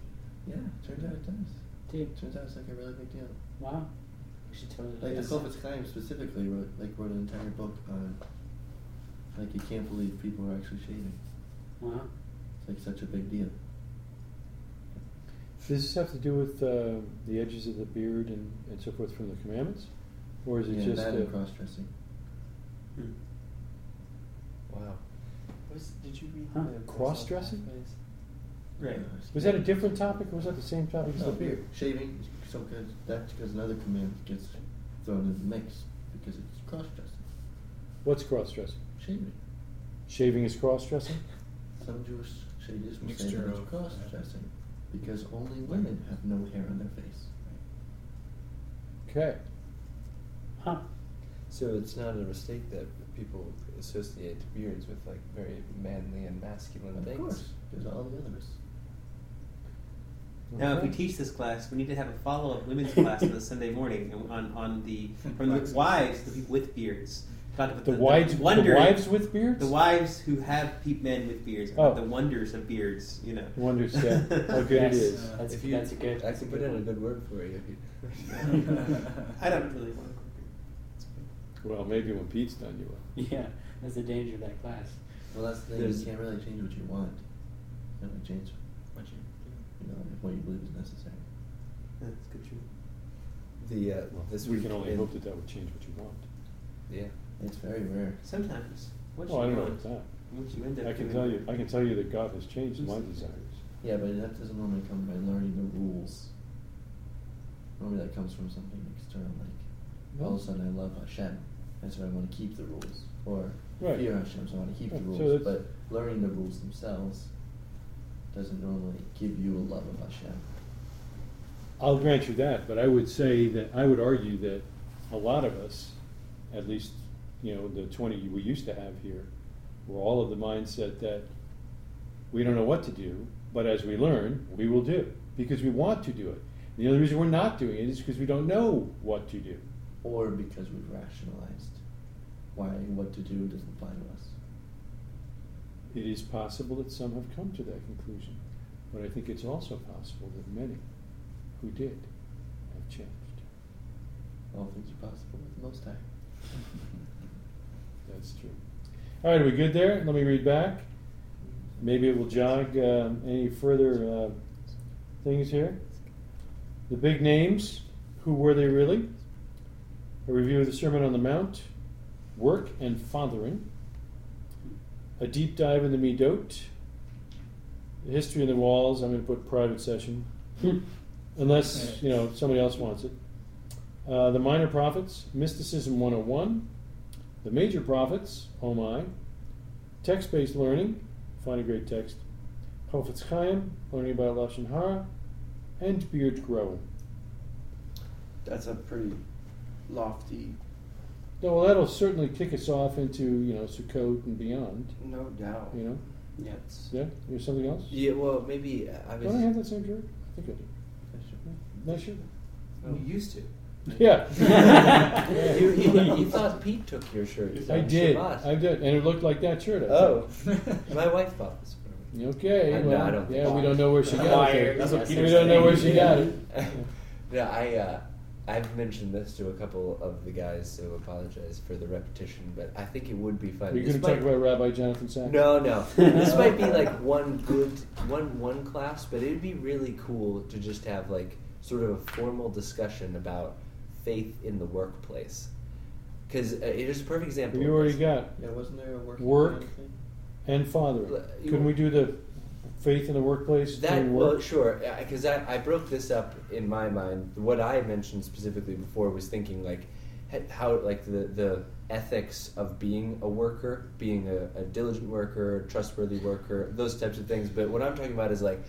Speaker 7: Yeah, turns out it does.
Speaker 6: Dude,
Speaker 7: Turns out it's like a really big deal.
Speaker 6: wow. We should totally
Speaker 7: Like the
Speaker 6: look
Speaker 7: Chofetz Chaim specifically wrote like wrote an entire book on like you can't believe people are actually shaving.
Speaker 6: Wow.
Speaker 7: It's like such a big deal.
Speaker 1: Does this have to do with uh, the edges of the beard and, and so forth from the commandments? Or is it
Speaker 7: yeah,
Speaker 1: just.
Speaker 7: that
Speaker 1: uh,
Speaker 7: cross dressing.
Speaker 3: Hmm.
Speaker 4: Wow. Was, did you read
Speaker 6: Huh.
Speaker 4: the
Speaker 1: Cross-dressing?
Speaker 3: Right.
Speaker 1: Was that a different topic or was that the same topic as the beard?
Speaker 7: Shaving, is so good. That's because another commandment gets thrown in the mix because it's cross dressing.
Speaker 1: What's cross dressing?
Speaker 7: Shaving.
Speaker 1: Shaving is cross dressing?
Speaker 7: Some Jewish shavers will say
Speaker 5: Mixture
Speaker 7: it's
Speaker 5: of-
Speaker 7: cross dressing because only women have no hair on their face.
Speaker 1: Okay.
Speaker 6: Huh.
Speaker 4: So it's not a mistake that people associate beards with like very manly and masculine
Speaker 7: Of
Speaker 4: things.
Speaker 7: Of course, there's all the others.
Speaker 3: Now, if we teach this class, we need to have a follow-up women's class on the Sunday morning on on the from the wives, the people with beards. Talk about
Speaker 1: The, wives, the
Speaker 3: wonder-
Speaker 1: wives with beards?
Speaker 3: the wives who have pe- men with beards,
Speaker 1: Oh.
Speaker 3: the wonders of beards. You know,
Speaker 1: Wonders, yeah, how good
Speaker 6: Yes.
Speaker 1: it is.
Speaker 5: Uh,
Speaker 6: That's,
Speaker 4: If you,
Speaker 6: that's a good.
Speaker 4: I can put in a good word for you.
Speaker 3: I don't really want to.
Speaker 1: Well, maybe when Pete's done, you will.
Speaker 6: Yeah, that's the danger of that class.
Speaker 7: Well, that's the thing.
Speaker 4: There's-
Speaker 7: you can't really change what you want. You can only change,
Speaker 5: What you
Speaker 7: you know, what you believe is necessary.
Speaker 3: That's good. True.
Speaker 4: the uh,
Speaker 1: Well,
Speaker 4: this
Speaker 1: we can only
Speaker 4: in-
Speaker 1: hope that that would change what you want.
Speaker 4: Yeah.
Speaker 7: It's very rare.
Speaker 3: Sometimes. What
Speaker 1: Oh, I
Speaker 3: you
Speaker 1: don't know
Speaker 3: want,
Speaker 1: about that.
Speaker 3: What you end up
Speaker 1: I can
Speaker 3: doing-
Speaker 1: tell you, I can tell you that God has changed my desires.
Speaker 7: Yeah, but that doesn't normally come by learning the rules. Normally that comes from something external, like all of a sudden I love Hashem, and so I want to keep the rules, or
Speaker 1: Right.
Speaker 7: fear Hashem, so I want to keep
Speaker 1: Right,
Speaker 7: the
Speaker 1: so
Speaker 7: rules.
Speaker 1: that's-
Speaker 7: but learning the rules themselves doesn't normally give you a love of Hashem.
Speaker 1: I'll grant you that, but I would say that, I would argue that a lot of us, at least, you know, the twenty we used to have here, were all of the mindset that we don't know what to do, but as we learn, we will do, because we want to do it. The only reason we're not doing it is because we don't know what to do.
Speaker 7: Or because we've rationalized why what to do doesn't apply to us.
Speaker 1: It is possible that some have come to that conclusion, but I think it's also possible that many who did have changed.
Speaker 7: All things are possible with the Most High.
Speaker 1: That's true. All right, are we good there? Let me read back. Maybe it will jog um, any further uh, things here. The big names. Who were they really? A review of the Sermon on the Mount, work and fathering. A deep dive in the Midot. The history in the walls. I'm going to put private session, unless you know somebody else wants it. Uh, the minor prophets, mysticism 101. The major prophets, oh my. Text based learning, find a great text. Chofetz Chaim, learning about Lashon Hara, and beard growing.
Speaker 2: That's a pretty lofty,
Speaker 1: No, well, that'll certainly kick us off into you know Sukkot and beyond.
Speaker 2: no doubt.
Speaker 1: You know,
Speaker 2: Yeah,
Speaker 1: yeah. There's something else.
Speaker 4: Yeah, well, maybe uh, I was.
Speaker 1: Don't I have that same shirt? I think I do. Nice shirt.
Speaker 3: We used to.
Speaker 1: Yeah.
Speaker 4: you, you, you thought Pete took your shirt.
Speaker 1: I did.
Speaker 4: Shabbat.
Speaker 1: I did, and it looked like that shirt. I
Speaker 4: Oh, my wife bought this for me.
Speaker 1: Okay.
Speaker 4: I- no,
Speaker 1: well,
Speaker 4: I don't
Speaker 1: yeah, we don't know where she got it.
Speaker 5: That's what Peter
Speaker 1: We don't know where she got it.
Speaker 4: yeah, I uh, I've mentioned this to a couple of the guys, so apologize for the repetition, but I think it would be fun.
Speaker 1: Are you
Speaker 4: This
Speaker 1: going to talk about Rabbi Jonathan Sacks?
Speaker 4: No, no. this might be like one good one one class, but it'd be really cool to just have like sort of a formal discussion about faith in the workplace. Because uh, here's a perfect example.
Speaker 1: You
Speaker 4: of
Speaker 1: already got
Speaker 7: Yeah, wasn't there a work?
Speaker 1: Work.
Speaker 7: thing?
Speaker 1: and father.
Speaker 4: L- you-
Speaker 1: Couldn't we do the faith in the workplace
Speaker 4: That
Speaker 1: during
Speaker 4: well, sure, because I, I broke this up in my mind. What I mentioned specifically before was thinking like how like the the ethics of being a worker, being a, a diligent worker, trustworthy worker, those types of things. But what I'm talking about is like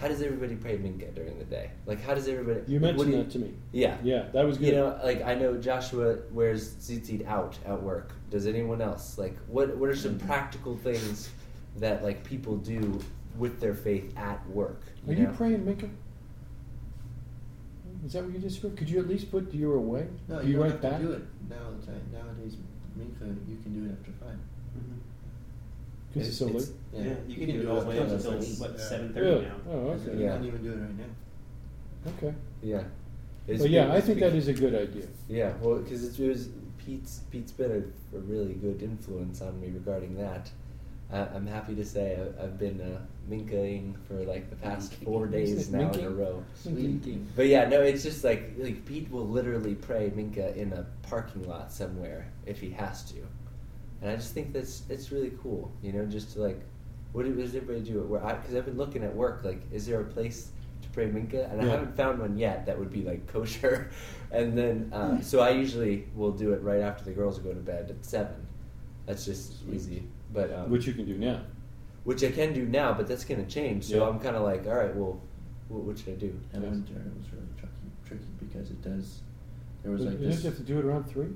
Speaker 4: how does everybody pray mincha during the day? Like how does everybody?
Speaker 1: You
Speaker 4: what
Speaker 1: mentioned
Speaker 4: do you-
Speaker 1: that to me.
Speaker 4: Yeah.
Speaker 1: Yeah, that was good.
Speaker 4: You know, like I know Joshua wears tzitzit out at work. Does anyone else? Like, what what are some
Speaker 1: Mm-hmm.
Speaker 4: practical things that like people do with their faith at work?
Speaker 1: Are you praying, Mincha? Is that what you just wrote? Could you at least put you away?
Speaker 7: No,
Speaker 1: Do
Speaker 7: you,
Speaker 1: you
Speaker 7: don't
Speaker 1: write
Speaker 7: have
Speaker 1: back?
Speaker 7: to do it now. Nowadays, Mincha, you can do it after five.
Speaker 1: Because it's so late.
Speaker 4: It's-
Speaker 3: Yeah, you, can, do it all the way up
Speaker 7: after
Speaker 3: until
Speaker 7: eight.
Speaker 3: what
Speaker 5: Yeah.
Speaker 3: seven thirty
Speaker 1: Really?
Speaker 3: now.
Speaker 1: Oh,
Speaker 7: You
Speaker 1: okay.
Speaker 4: Yeah.
Speaker 7: can't even do it right now.
Speaker 1: Okay.
Speaker 4: Yeah. It's-
Speaker 1: But yeah, I think
Speaker 4: be-
Speaker 1: that is a good idea.
Speaker 4: Yeah, well, because it was Pete's. Pete's been a, a really good influence on me regarding that. I, I'm happy to say I, I've been uh, minkaing for like the past four days
Speaker 1: it
Speaker 4: now in a row.
Speaker 1: Minking.
Speaker 4: But yeah, no, it's just like like Pete will literally pray mincha in a parking lot somewhere if he has to, and I just think that's it's really cool, you know, just to like, what what does everybody do? Where I because I've been looking at work, like, is there a place to pray mincha? And I haven't found one yet that would be like kosher, and then uh, so I usually will do it right after the girls go to bed at seven. That's just easy, but um,
Speaker 1: Which you can do now.
Speaker 4: which I can do now, but that's gonna change. So
Speaker 1: Yeah.
Speaker 4: I'm kind of like, all right, well, what, what should I do?
Speaker 7: And
Speaker 1: Yes.
Speaker 7: winter it was really tricky, tricky because it does. There was
Speaker 1: But
Speaker 7: like
Speaker 1: you
Speaker 7: this.
Speaker 1: have to do it around three.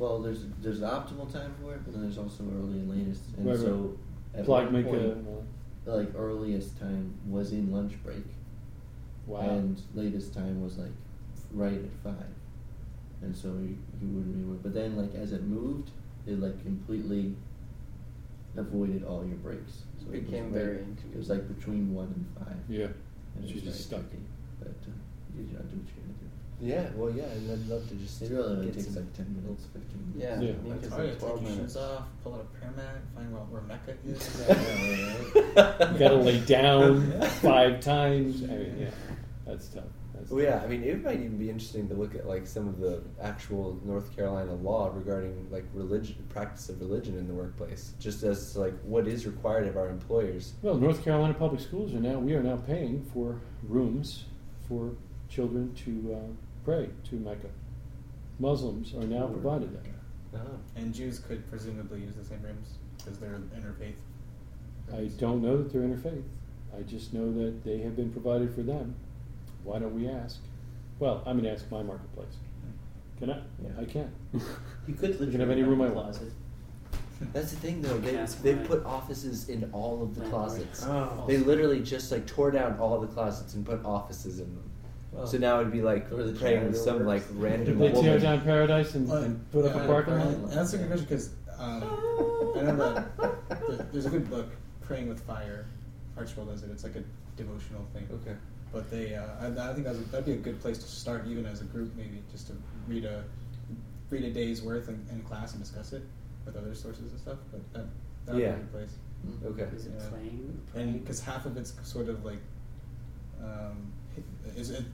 Speaker 7: Well, there's there's the optimal time for it, but then there's also early and latest. And
Speaker 1: Right,
Speaker 7: so, at
Speaker 1: Plug
Speaker 7: one
Speaker 1: Mincha.
Speaker 7: point,
Speaker 1: and all
Speaker 7: the like earliest time was in lunch break.
Speaker 1: Wow.
Speaker 7: and latest time was like right at five, and so you, you wouldn't be. Able. But then, like as it moved, it like completely avoided all your breaks. So it was
Speaker 2: Became
Speaker 7: right-
Speaker 2: very
Speaker 7: It was like between one and five.
Speaker 1: yeah.
Speaker 7: And it
Speaker 1: She's
Speaker 7: was
Speaker 1: just
Speaker 7: very
Speaker 1: stuck.
Speaker 7: But uh, you gotta do what you gotta do.
Speaker 4: Yeah, well, yeah, and I'd love to just.
Speaker 7: It really only takes like ten minutes, fifteen minutes.
Speaker 2: yeah,
Speaker 1: Yeah.
Speaker 2: I think
Speaker 5: It's
Speaker 2: it's
Speaker 5: hard
Speaker 2: like twelve
Speaker 5: take your
Speaker 2: minutes.
Speaker 5: shoes off, pull out a prayer mat, find where, where Mecca is.
Speaker 1: You gotta lay down five times. I mean, yeah, that's tough. That's
Speaker 4: Well, yeah, I mean, it might even be interesting to look at like some of the actual North Carolina law regarding like religion, practice of religion in the workplace, just as like what is required of our employers.
Speaker 1: Well, North Carolina public schools are now we are now paying for rooms for children to uh, pray to Mecca. Muslims are now provided that.
Speaker 4: Oh.
Speaker 5: and Jews could presumably use the same rooms because they're interfaith.
Speaker 1: I don't know that they're interfaith. I just know that they have been provided for them. Why don't we ask? Well, I'm gonna ask my marketplace. Can I?
Speaker 7: Yeah.
Speaker 1: I can.
Speaker 3: You could
Speaker 1: You can have any room I want.
Speaker 3: closet.
Speaker 4: That's the thing, though. They
Speaker 6: That's
Speaker 4: they
Speaker 6: fine.
Speaker 4: put offices in all of the closets.
Speaker 3: Oh.
Speaker 4: They literally just like tore down all the closets and put offices in them.
Speaker 7: Well,
Speaker 4: so now it'd be like
Speaker 7: the
Speaker 4: praying with some like random
Speaker 1: Did they tear down paradise and,
Speaker 5: Well,
Speaker 1: and put up a parking lot?
Speaker 5: and That's a good question because um, I know that th- there's a good book, Praying with Fire. Archibald does it. It's like a devotional thing.
Speaker 4: Okay.
Speaker 5: But they, uh, I, I think that's a, that'd be a good place to start, even as a group, maybe just to read a read a day's worth in, in class and discuss it with other sources and stuff. But that that would
Speaker 4: Yeah.
Speaker 5: be a good place.
Speaker 7: Mm.
Speaker 4: Okay.
Speaker 6: Is it
Speaker 5: Yeah.
Speaker 6: playing?
Speaker 5: And because half of it's sort of like um, is it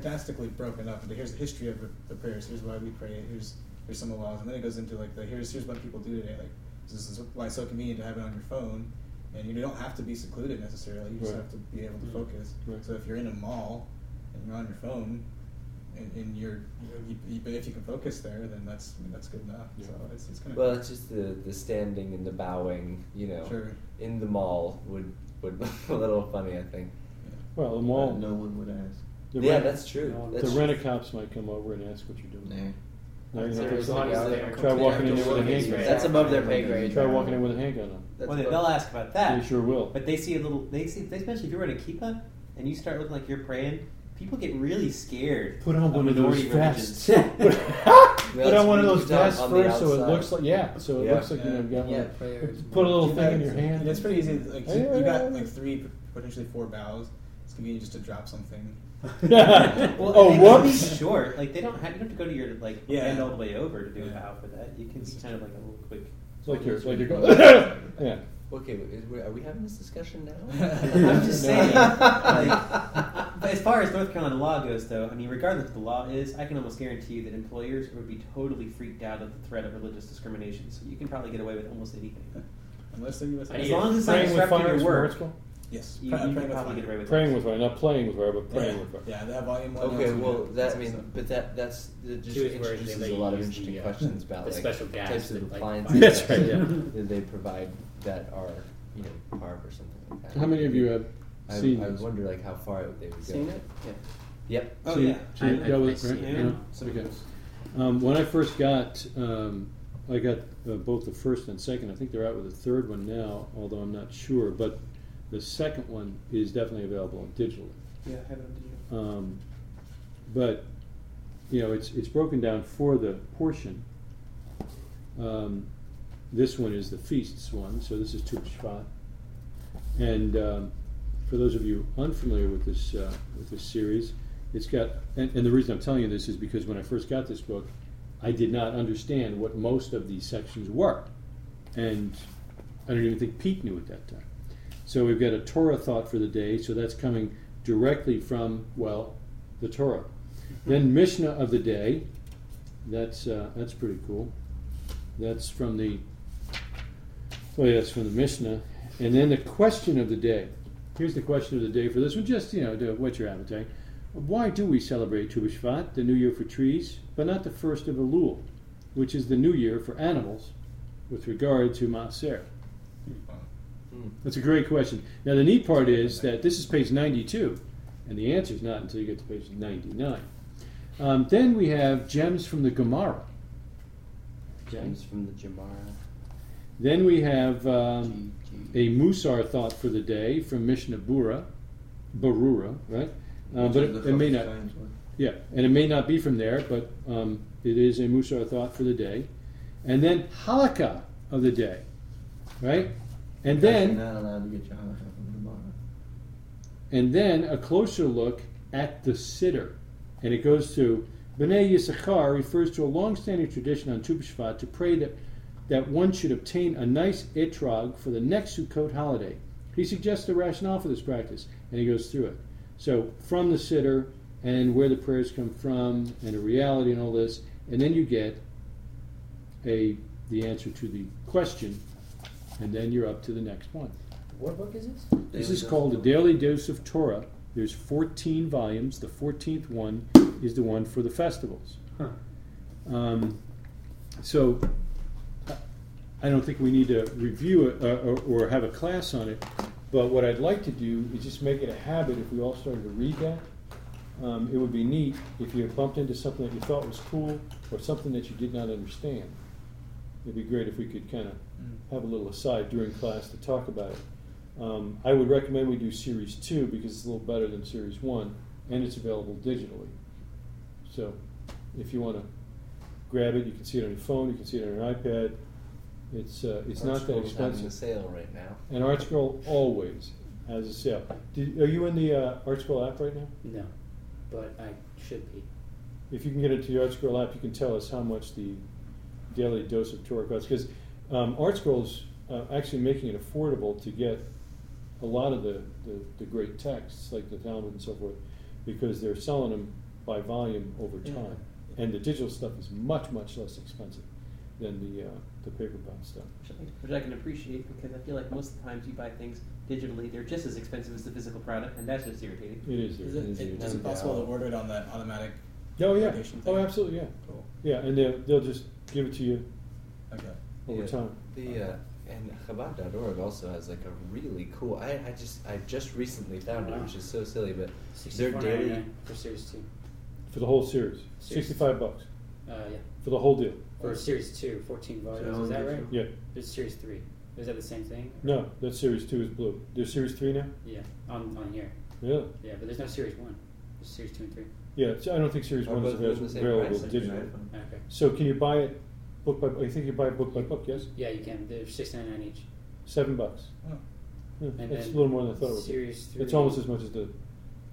Speaker 5: fantastically broken up into here's the history of the, the prayers. Here's why we pray. Here's here's some of the laws, and then it goes into like the here's here's what people do today. Like this is why it's so convenient to have it on your phone, and you don't have to be secluded necessarily. You just
Speaker 1: Right.
Speaker 5: have to be able to
Speaker 6: Mhm.
Speaker 5: focus.
Speaker 1: Right.
Speaker 5: So if you're in a mall and you're on your phone. And, and you're, you, you, but if you can focus there, then that's I mean, that's good enough.
Speaker 1: Yeah.
Speaker 5: So it's, it's kind of
Speaker 4: Well, it's just the the standing and the bowing, you know,
Speaker 5: Sure.
Speaker 4: in the mall would would a little funny. I think.
Speaker 1: Well, the mall.
Speaker 7: no one would ask.
Speaker 1: The
Speaker 4: yeah,
Speaker 1: rent-
Speaker 4: that's true.
Speaker 6: No,
Speaker 4: that's
Speaker 1: the
Speaker 4: true.
Speaker 1: rent a cops might come over and ask what you're doing.
Speaker 7: Nah.
Speaker 1: No, you're not
Speaker 2: There
Speaker 1: gonna
Speaker 2: is
Speaker 1: say-
Speaker 2: long as
Speaker 6: they
Speaker 2: they
Speaker 6: are
Speaker 1: Try walking in there with a handgun.
Speaker 2: That's above their pay grade.
Speaker 1: Try walking in with a handgun on.
Speaker 2: That's
Speaker 3: well, they, they'll ask about that.
Speaker 1: They sure will.
Speaker 3: But they see a little. They see, especially if you're wearing a kippah and you start looking like you're praying. People get really scared.
Speaker 1: Put on one of those
Speaker 3: minority
Speaker 1: vests. Put on one of those vests first, so it looks like yeah. So it
Speaker 4: Yeah.
Speaker 1: looks like you know you've got
Speaker 7: Yeah,
Speaker 1: one. Put a little thing in your hand.
Speaker 5: And it's pretty easy. Like you,
Speaker 1: Yeah.
Speaker 5: you got like three, potentially four bows. It's convenient just to drop something.
Speaker 3: Well,
Speaker 1: oh,
Speaker 3: they can be
Speaker 1: whoops!
Speaker 3: short. Like they don't have. You don't have to go to your like
Speaker 5: Yeah.
Speaker 3: bend all the way over to do a bow for that. You can just kind of like a little quick.
Speaker 1: It's like you're like you're going. yeah.
Speaker 4: Okay, is, we- are we having this discussion now?
Speaker 3: I'm just
Speaker 1: No.
Speaker 3: saying. like, but as far as North Carolina law goes, though, I mean, regardless of the law is, I can almost guarantee you that employers would be totally freaked out at the threat of religious discrimination. So you can probably get away with almost anything.
Speaker 5: Unless they're U.S.
Speaker 3: As long as it's not
Speaker 1: Praying with
Speaker 3: disrupting your work,
Speaker 1: art school.
Speaker 5: Yes,
Speaker 3: you,
Speaker 5: pra-
Speaker 3: you
Speaker 5: praying
Speaker 3: can
Speaker 5: with
Speaker 3: probably get away with
Speaker 1: Praying with fire, not playing with fire, but praying
Speaker 5: yeah.
Speaker 1: with fire.
Speaker 5: Yeah, that volume one.
Speaker 4: Okay, well, that I mean,
Speaker 5: stuff.
Speaker 4: but that that's that just
Speaker 6: Two they
Speaker 4: introduces a lot of interesting
Speaker 6: the, uh,
Speaker 4: questions about
Speaker 6: the
Speaker 4: like
Speaker 6: special gas
Speaker 4: types of
Speaker 6: that, like,
Speaker 4: appliances
Speaker 1: That's
Speaker 4: that,
Speaker 1: right, yeah.
Speaker 4: that they provide that are you know carb or something like that.
Speaker 1: How many of you have
Speaker 4: I,
Speaker 1: seen
Speaker 4: I
Speaker 1: these?
Speaker 4: wonder like how far they would go.
Speaker 2: Seen it? Yeah.
Speaker 4: Yep.
Speaker 3: Oh
Speaker 1: See-
Speaker 3: yeah.
Speaker 1: see
Speaker 6: I- I-
Speaker 1: go with-
Speaker 6: see
Speaker 1: right?
Speaker 6: it.
Speaker 1: Yeah.
Speaker 3: Some
Speaker 1: Okay. Um, when I first got, um, I got uh, both the first and second. I think they're out with a third one now, although I'm not sure. But the second one is definitely available digitally.
Speaker 3: Yeah, I have it on digital.
Speaker 1: Um, but you know, it's it's broken down for the portion. Um, this one is the feasts one, so this is Tu B'Shvat. And um, for those of you unfamiliar with this uh, with this series, it's got and, and the reason I'm telling you this is because when I first got this book, I did not understand what most of these sections were, and I don't even think Pete knew at that time. So we've got a Torah thought for the day, so that's coming directly from well, the Torah. Then Mishnah of the day, that's uh, that's pretty cool. That's from the oh yeah, that's from the Mishnah, and then the question of the day. Here's the question of the day for this one, just you know, to whet your appetite. Why do we celebrate Tu B'Shvat, the New Year for trees, but not the first of Elul, which is the New Year for animals, with regard to Maaser?
Speaker 4: Hmm.
Speaker 1: That's a great question. Now, the neat part is that this is page 92, and the answer is not until you get to page 99. Um, then we have gems from the Gemara.
Speaker 2: Gems from the Gemara.
Speaker 1: Then we have um, a Musar thought for the day from Mishnah Bura, Berurah, right? Uh, but it, it may not. Yeah, and it may not be from there, but um, it is a Musar thought for the day. And then Halakha of the day, right? And then
Speaker 7: not allowed to get your from the
Speaker 1: and then a closer look at the siddur. And it goes to Bnei Yissachar refers to a long-standing tradition on Tu B'Shvat to pray that, that one should obtain a nice etrog for the next Sukkot holiday. He suggests the rationale for this practice, and he goes through it. So from the siddur and where the prayers come from and a reality and all this, and then you get a the answer to the question, and then you're up to the next one.
Speaker 6: What book is this?
Speaker 1: This
Speaker 7: Daily
Speaker 1: is called
Speaker 7: of
Speaker 1: a Daily Dose of Torah. There's 14 volumes. The 14th one is the one for the festivals.
Speaker 6: Huh.
Speaker 1: Um, so I- I don't think we need to review it uh, or, or have a class on it. But what I'd like to do is just make it a habit if we all started to read that. Um, it would be neat if you bumped into something that you thought was cool or something that you did not understand. It'd be great if we could kind of have a little aside during class to talk about it. Um, I would recommend we do series two because it's a little better than series one, and it's available digitally. So, if you want to grab it, you can see it on your phone, you can see it on your iPad. It's uh, it's not that
Speaker 4: ArtScroll's having a
Speaker 1: expensive.
Speaker 4: sale right now.
Speaker 1: And ArtScroll always has a sale. Did, are you in the uh, ArtScroll app right now?
Speaker 6: No, but I should be.
Speaker 1: If you can get into the ArtScroll app, you can tell us how much the daily dose of Torah costs. Because um, ArtScroll's uh, actually making it affordable to get a lot of the, the, the great texts, like the Talmud and so forth, because they're selling them by volume over
Speaker 3: Yeah.
Speaker 1: time. And the digital stuff is much, much less expensive than the, uh, the paperback stuff.
Speaker 3: Which I, can appreciate because I feel like most of the times you buy things digitally, they're just as expensive as the physical product, and that's just irritating.
Speaker 1: It is.
Speaker 5: Is
Speaker 1: there.
Speaker 5: it,
Speaker 4: Is
Speaker 5: it,
Speaker 4: it
Speaker 5: is it possible to order it on that automatic?
Speaker 1: Oh, yeah.
Speaker 5: application
Speaker 1: Oh, absolutely, yeah.
Speaker 5: Cool.
Speaker 1: Yeah, and they'll, they'll just give it to you
Speaker 5: Okay.
Speaker 1: over
Speaker 4: Yeah.
Speaker 1: time.
Speaker 4: The uh, and Chabad.org also has like a really cool. I, I just I just recently found it, which is so silly, but
Speaker 6: Sixty-four
Speaker 4: their daily
Speaker 6: for series two.
Speaker 1: For the whole series,
Speaker 6: Series.
Speaker 1: sixty-five bucks
Speaker 6: Uh, yeah.
Speaker 1: for the whole deal.
Speaker 6: For series two, 14 volumes. Is that right?
Speaker 1: Yeah.
Speaker 6: There's series three. Is that the same thing?
Speaker 1: No, that series two is blue. There's series three now.
Speaker 6: Yeah. On on here.
Speaker 1: Really?
Speaker 6: Yeah, but there's no series one. There's series two and three.
Speaker 1: Yeah. So I don't think series
Speaker 4: Are
Speaker 1: one is
Speaker 4: both
Speaker 1: available,
Speaker 4: the same
Speaker 1: available
Speaker 4: price?
Speaker 1: digitally.
Speaker 6: Okay.
Speaker 1: So can you buy it book by? I think you buy it book by book. Yes.
Speaker 6: Yeah, you can. They're six ninety nine each.
Speaker 1: Seven bucks.
Speaker 5: Oh.
Speaker 1: Yeah,
Speaker 6: And
Speaker 1: it's a
Speaker 6: then
Speaker 1: little more than I thought it would be.
Speaker 6: Series three.
Speaker 1: It's almost as much as the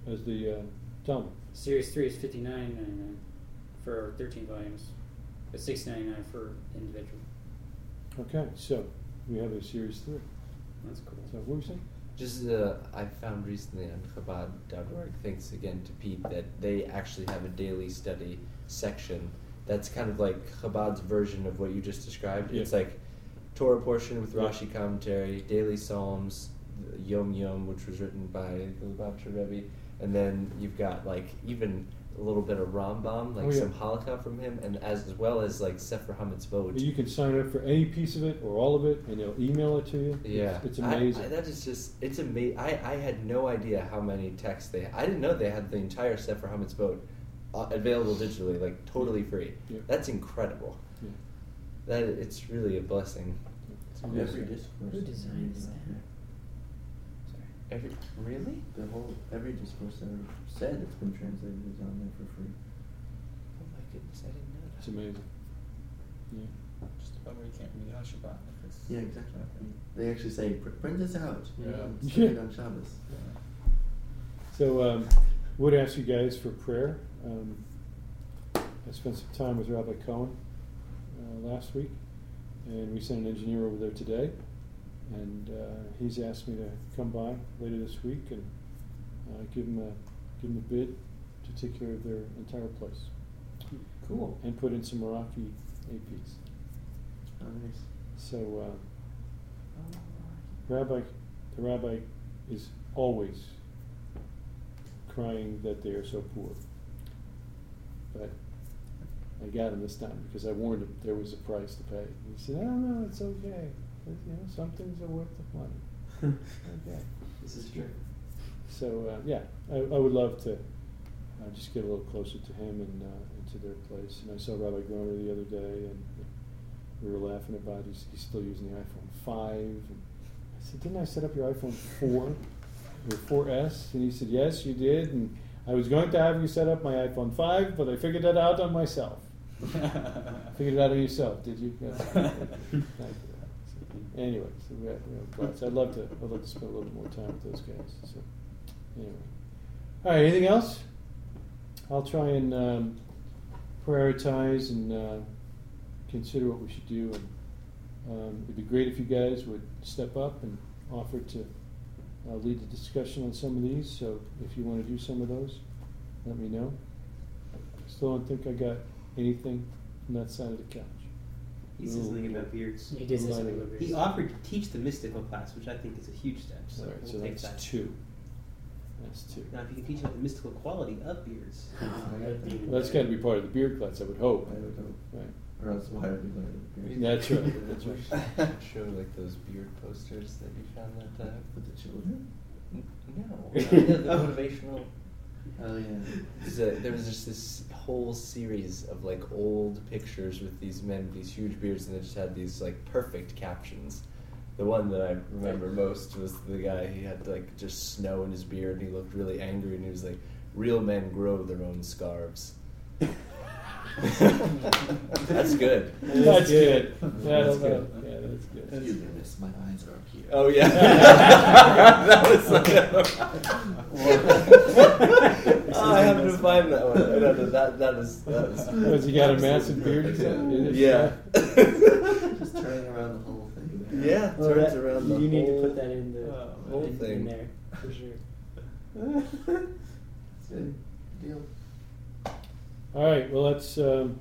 Speaker 1: as the uh, Talmud.
Speaker 6: Series three is fifty nine ninety nine for thirteen volumes, but six ninety nine for individual.
Speaker 1: Okay, so we have a series three.
Speaker 6: That's cool.
Speaker 1: So what were you saying?
Speaker 4: Just uh, I found recently on Chabad.org, thanks again to Pete, that they actually have a daily study section that's kind of like Chabad's version of what you just described.
Speaker 1: Yeah.
Speaker 4: It's like Torah portion with. Rashi commentary, daily Psalms, Yom Yom, which was written by the Lubavitcher Rebbe, and then you've got like even a little bit of Rambam, like
Speaker 1: Oh, yeah.
Speaker 4: some halakha from him, and as, as well as like Sefer HaMitzvot.
Speaker 1: You can sign up for any piece of it or all of it, and they'll email it to you.
Speaker 4: Yeah,
Speaker 1: it's,
Speaker 4: I-
Speaker 1: amazing.
Speaker 4: I, that is just it's amazing. I, I had no idea how many texts they. I didn't know they had the entire Sefer HaMitzvot uh, available digitally, like totally free.
Speaker 1: Yeah.
Speaker 4: That's incredible.
Speaker 1: Yeah.
Speaker 4: That it's really a blessing. It's
Speaker 7: Every
Speaker 4: amazing.
Speaker 7: discourse.
Speaker 6: Who
Speaker 7: is
Speaker 6: designs that? Sorry.
Speaker 4: Every really?
Speaker 7: The whole every discourse that I've said it's been translated is on there for free.
Speaker 4: Oh my goodness, I didn't know that.
Speaker 1: It's amazing. Yeah.
Speaker 5: Just a bummer you can't read it on Shabbat. If it's
Speaker 7: Yeah, exactly. They actually say print this out.
Speaker 5: Yeah.
Speaker 7: and stick it on Shabbos.
Speaker 1: So um, would ask you guys for prayer. Um, I spent some time with Rabbi Cohen uh, last week, and we sent an engineer over there today, and uh, he's asked me to come by later this week and uh, give him a give him a bid to take care of their entire place
Speaker 6: Cool.
Speaker 1: and put in some Meraki APs.
Speaker 7: Oh, nice.
Speaker 1: So uh, Rabbi, the rabbi is always crying that they are so poor. But I got him this time because I warned him there was a price to pay. He said, "No, no, it's okay. You know, some things are worth the money." okay.
Speaker 7: This is true.
Speaker 1: So uh, yeah, I, I would love to uh, just get a little closer to him and uh, and to their place. And I saw Rabbi Groner the other day, and we were laughing about he's, he's still using the iPhone five. And I said, "Didn't I set up your iPhone four or 4S?" And he said, "Yes, you did." And I was going to have you set up my iPhone five, but I figured that out on myself. Figured it out on yourself, did you? Yes. Anyway, so we have, we have. I'd love to. I'd love to spend a little bit more time with those guys. So anyway, all right. Anything else? I'll try and um, prioritize and uh, consider what we should do. And um, it'd be great if you guys would step up and offer to uh, lead the discussion on some of these. So if you want to do some of those, let me know. Still don't think I got anything from that side of the couch.
Speaker 3: He says something about beards.
Speaker 6: He did say something
Speaker 1: it.
Speaker 6: about
Speaker 3: He offered to teach the mystical class, which I think is a huge step. So
Speaker 1: All right,
Speaker 3: we'll
Speaker 1: so
Speaker 3: take
Speaker 1: that's
Speaker 3: that.
Speaker 1: two. That's two.
Speaker 3: Now, if you can teach about the mystical quality of beards,
Speaker 1: Well, that's got to be part of the beard class, I would hope.
Speaker 7: I would hope.
Speaker 1: Right.
Speaker 7: Or else why would we learn it?
Speaker 1: That's right. That's right.
Speaker 4: Show like those beard posters that you found that time.
Speaker 7: With the children?
Speaker 4: No, uh, the motivational.
Speaker 7: Oh yeah.
Speaker 4: There was just this whole series of like old pictures with these men with these huge beards, and they just had these like perfect captions. The one that I remember most was the guy. He had like just snow in his beard, and he looked really angry, and he was like, "Real men grow their own scarves." That's good.
Speaker 1: That's good.
Speaker 7: That's
Speaker 1: That's
Speaker 7: good.
Speaker 1: good. Yeah, that's good.
Speaker 7: Excuse me, miss, my eyes are up here.
Speaker 4: Oh yeah, that was. oh, I have to find that one. No, no, that that is that is.
Speaker 1: Was he got a massive beard?
Speaker 4: Yeah.
Speaker 7: Uh, Just turning around the whole thing.
Speaker 4: Yeah,
Speaker 6: Well,
Speaker 4: turns
Speaker 6: that-
Speaker 4: around the
Speaker 6: you need to put that in the
Speaker 5: Oh,
Speaker 4: whole
Speaker 6: in,
Speaker 4: thing.
Speaker 6: in there for sure.
Speaker 7: It's good. Deal.
Speaker 1: All right. Well, let's um,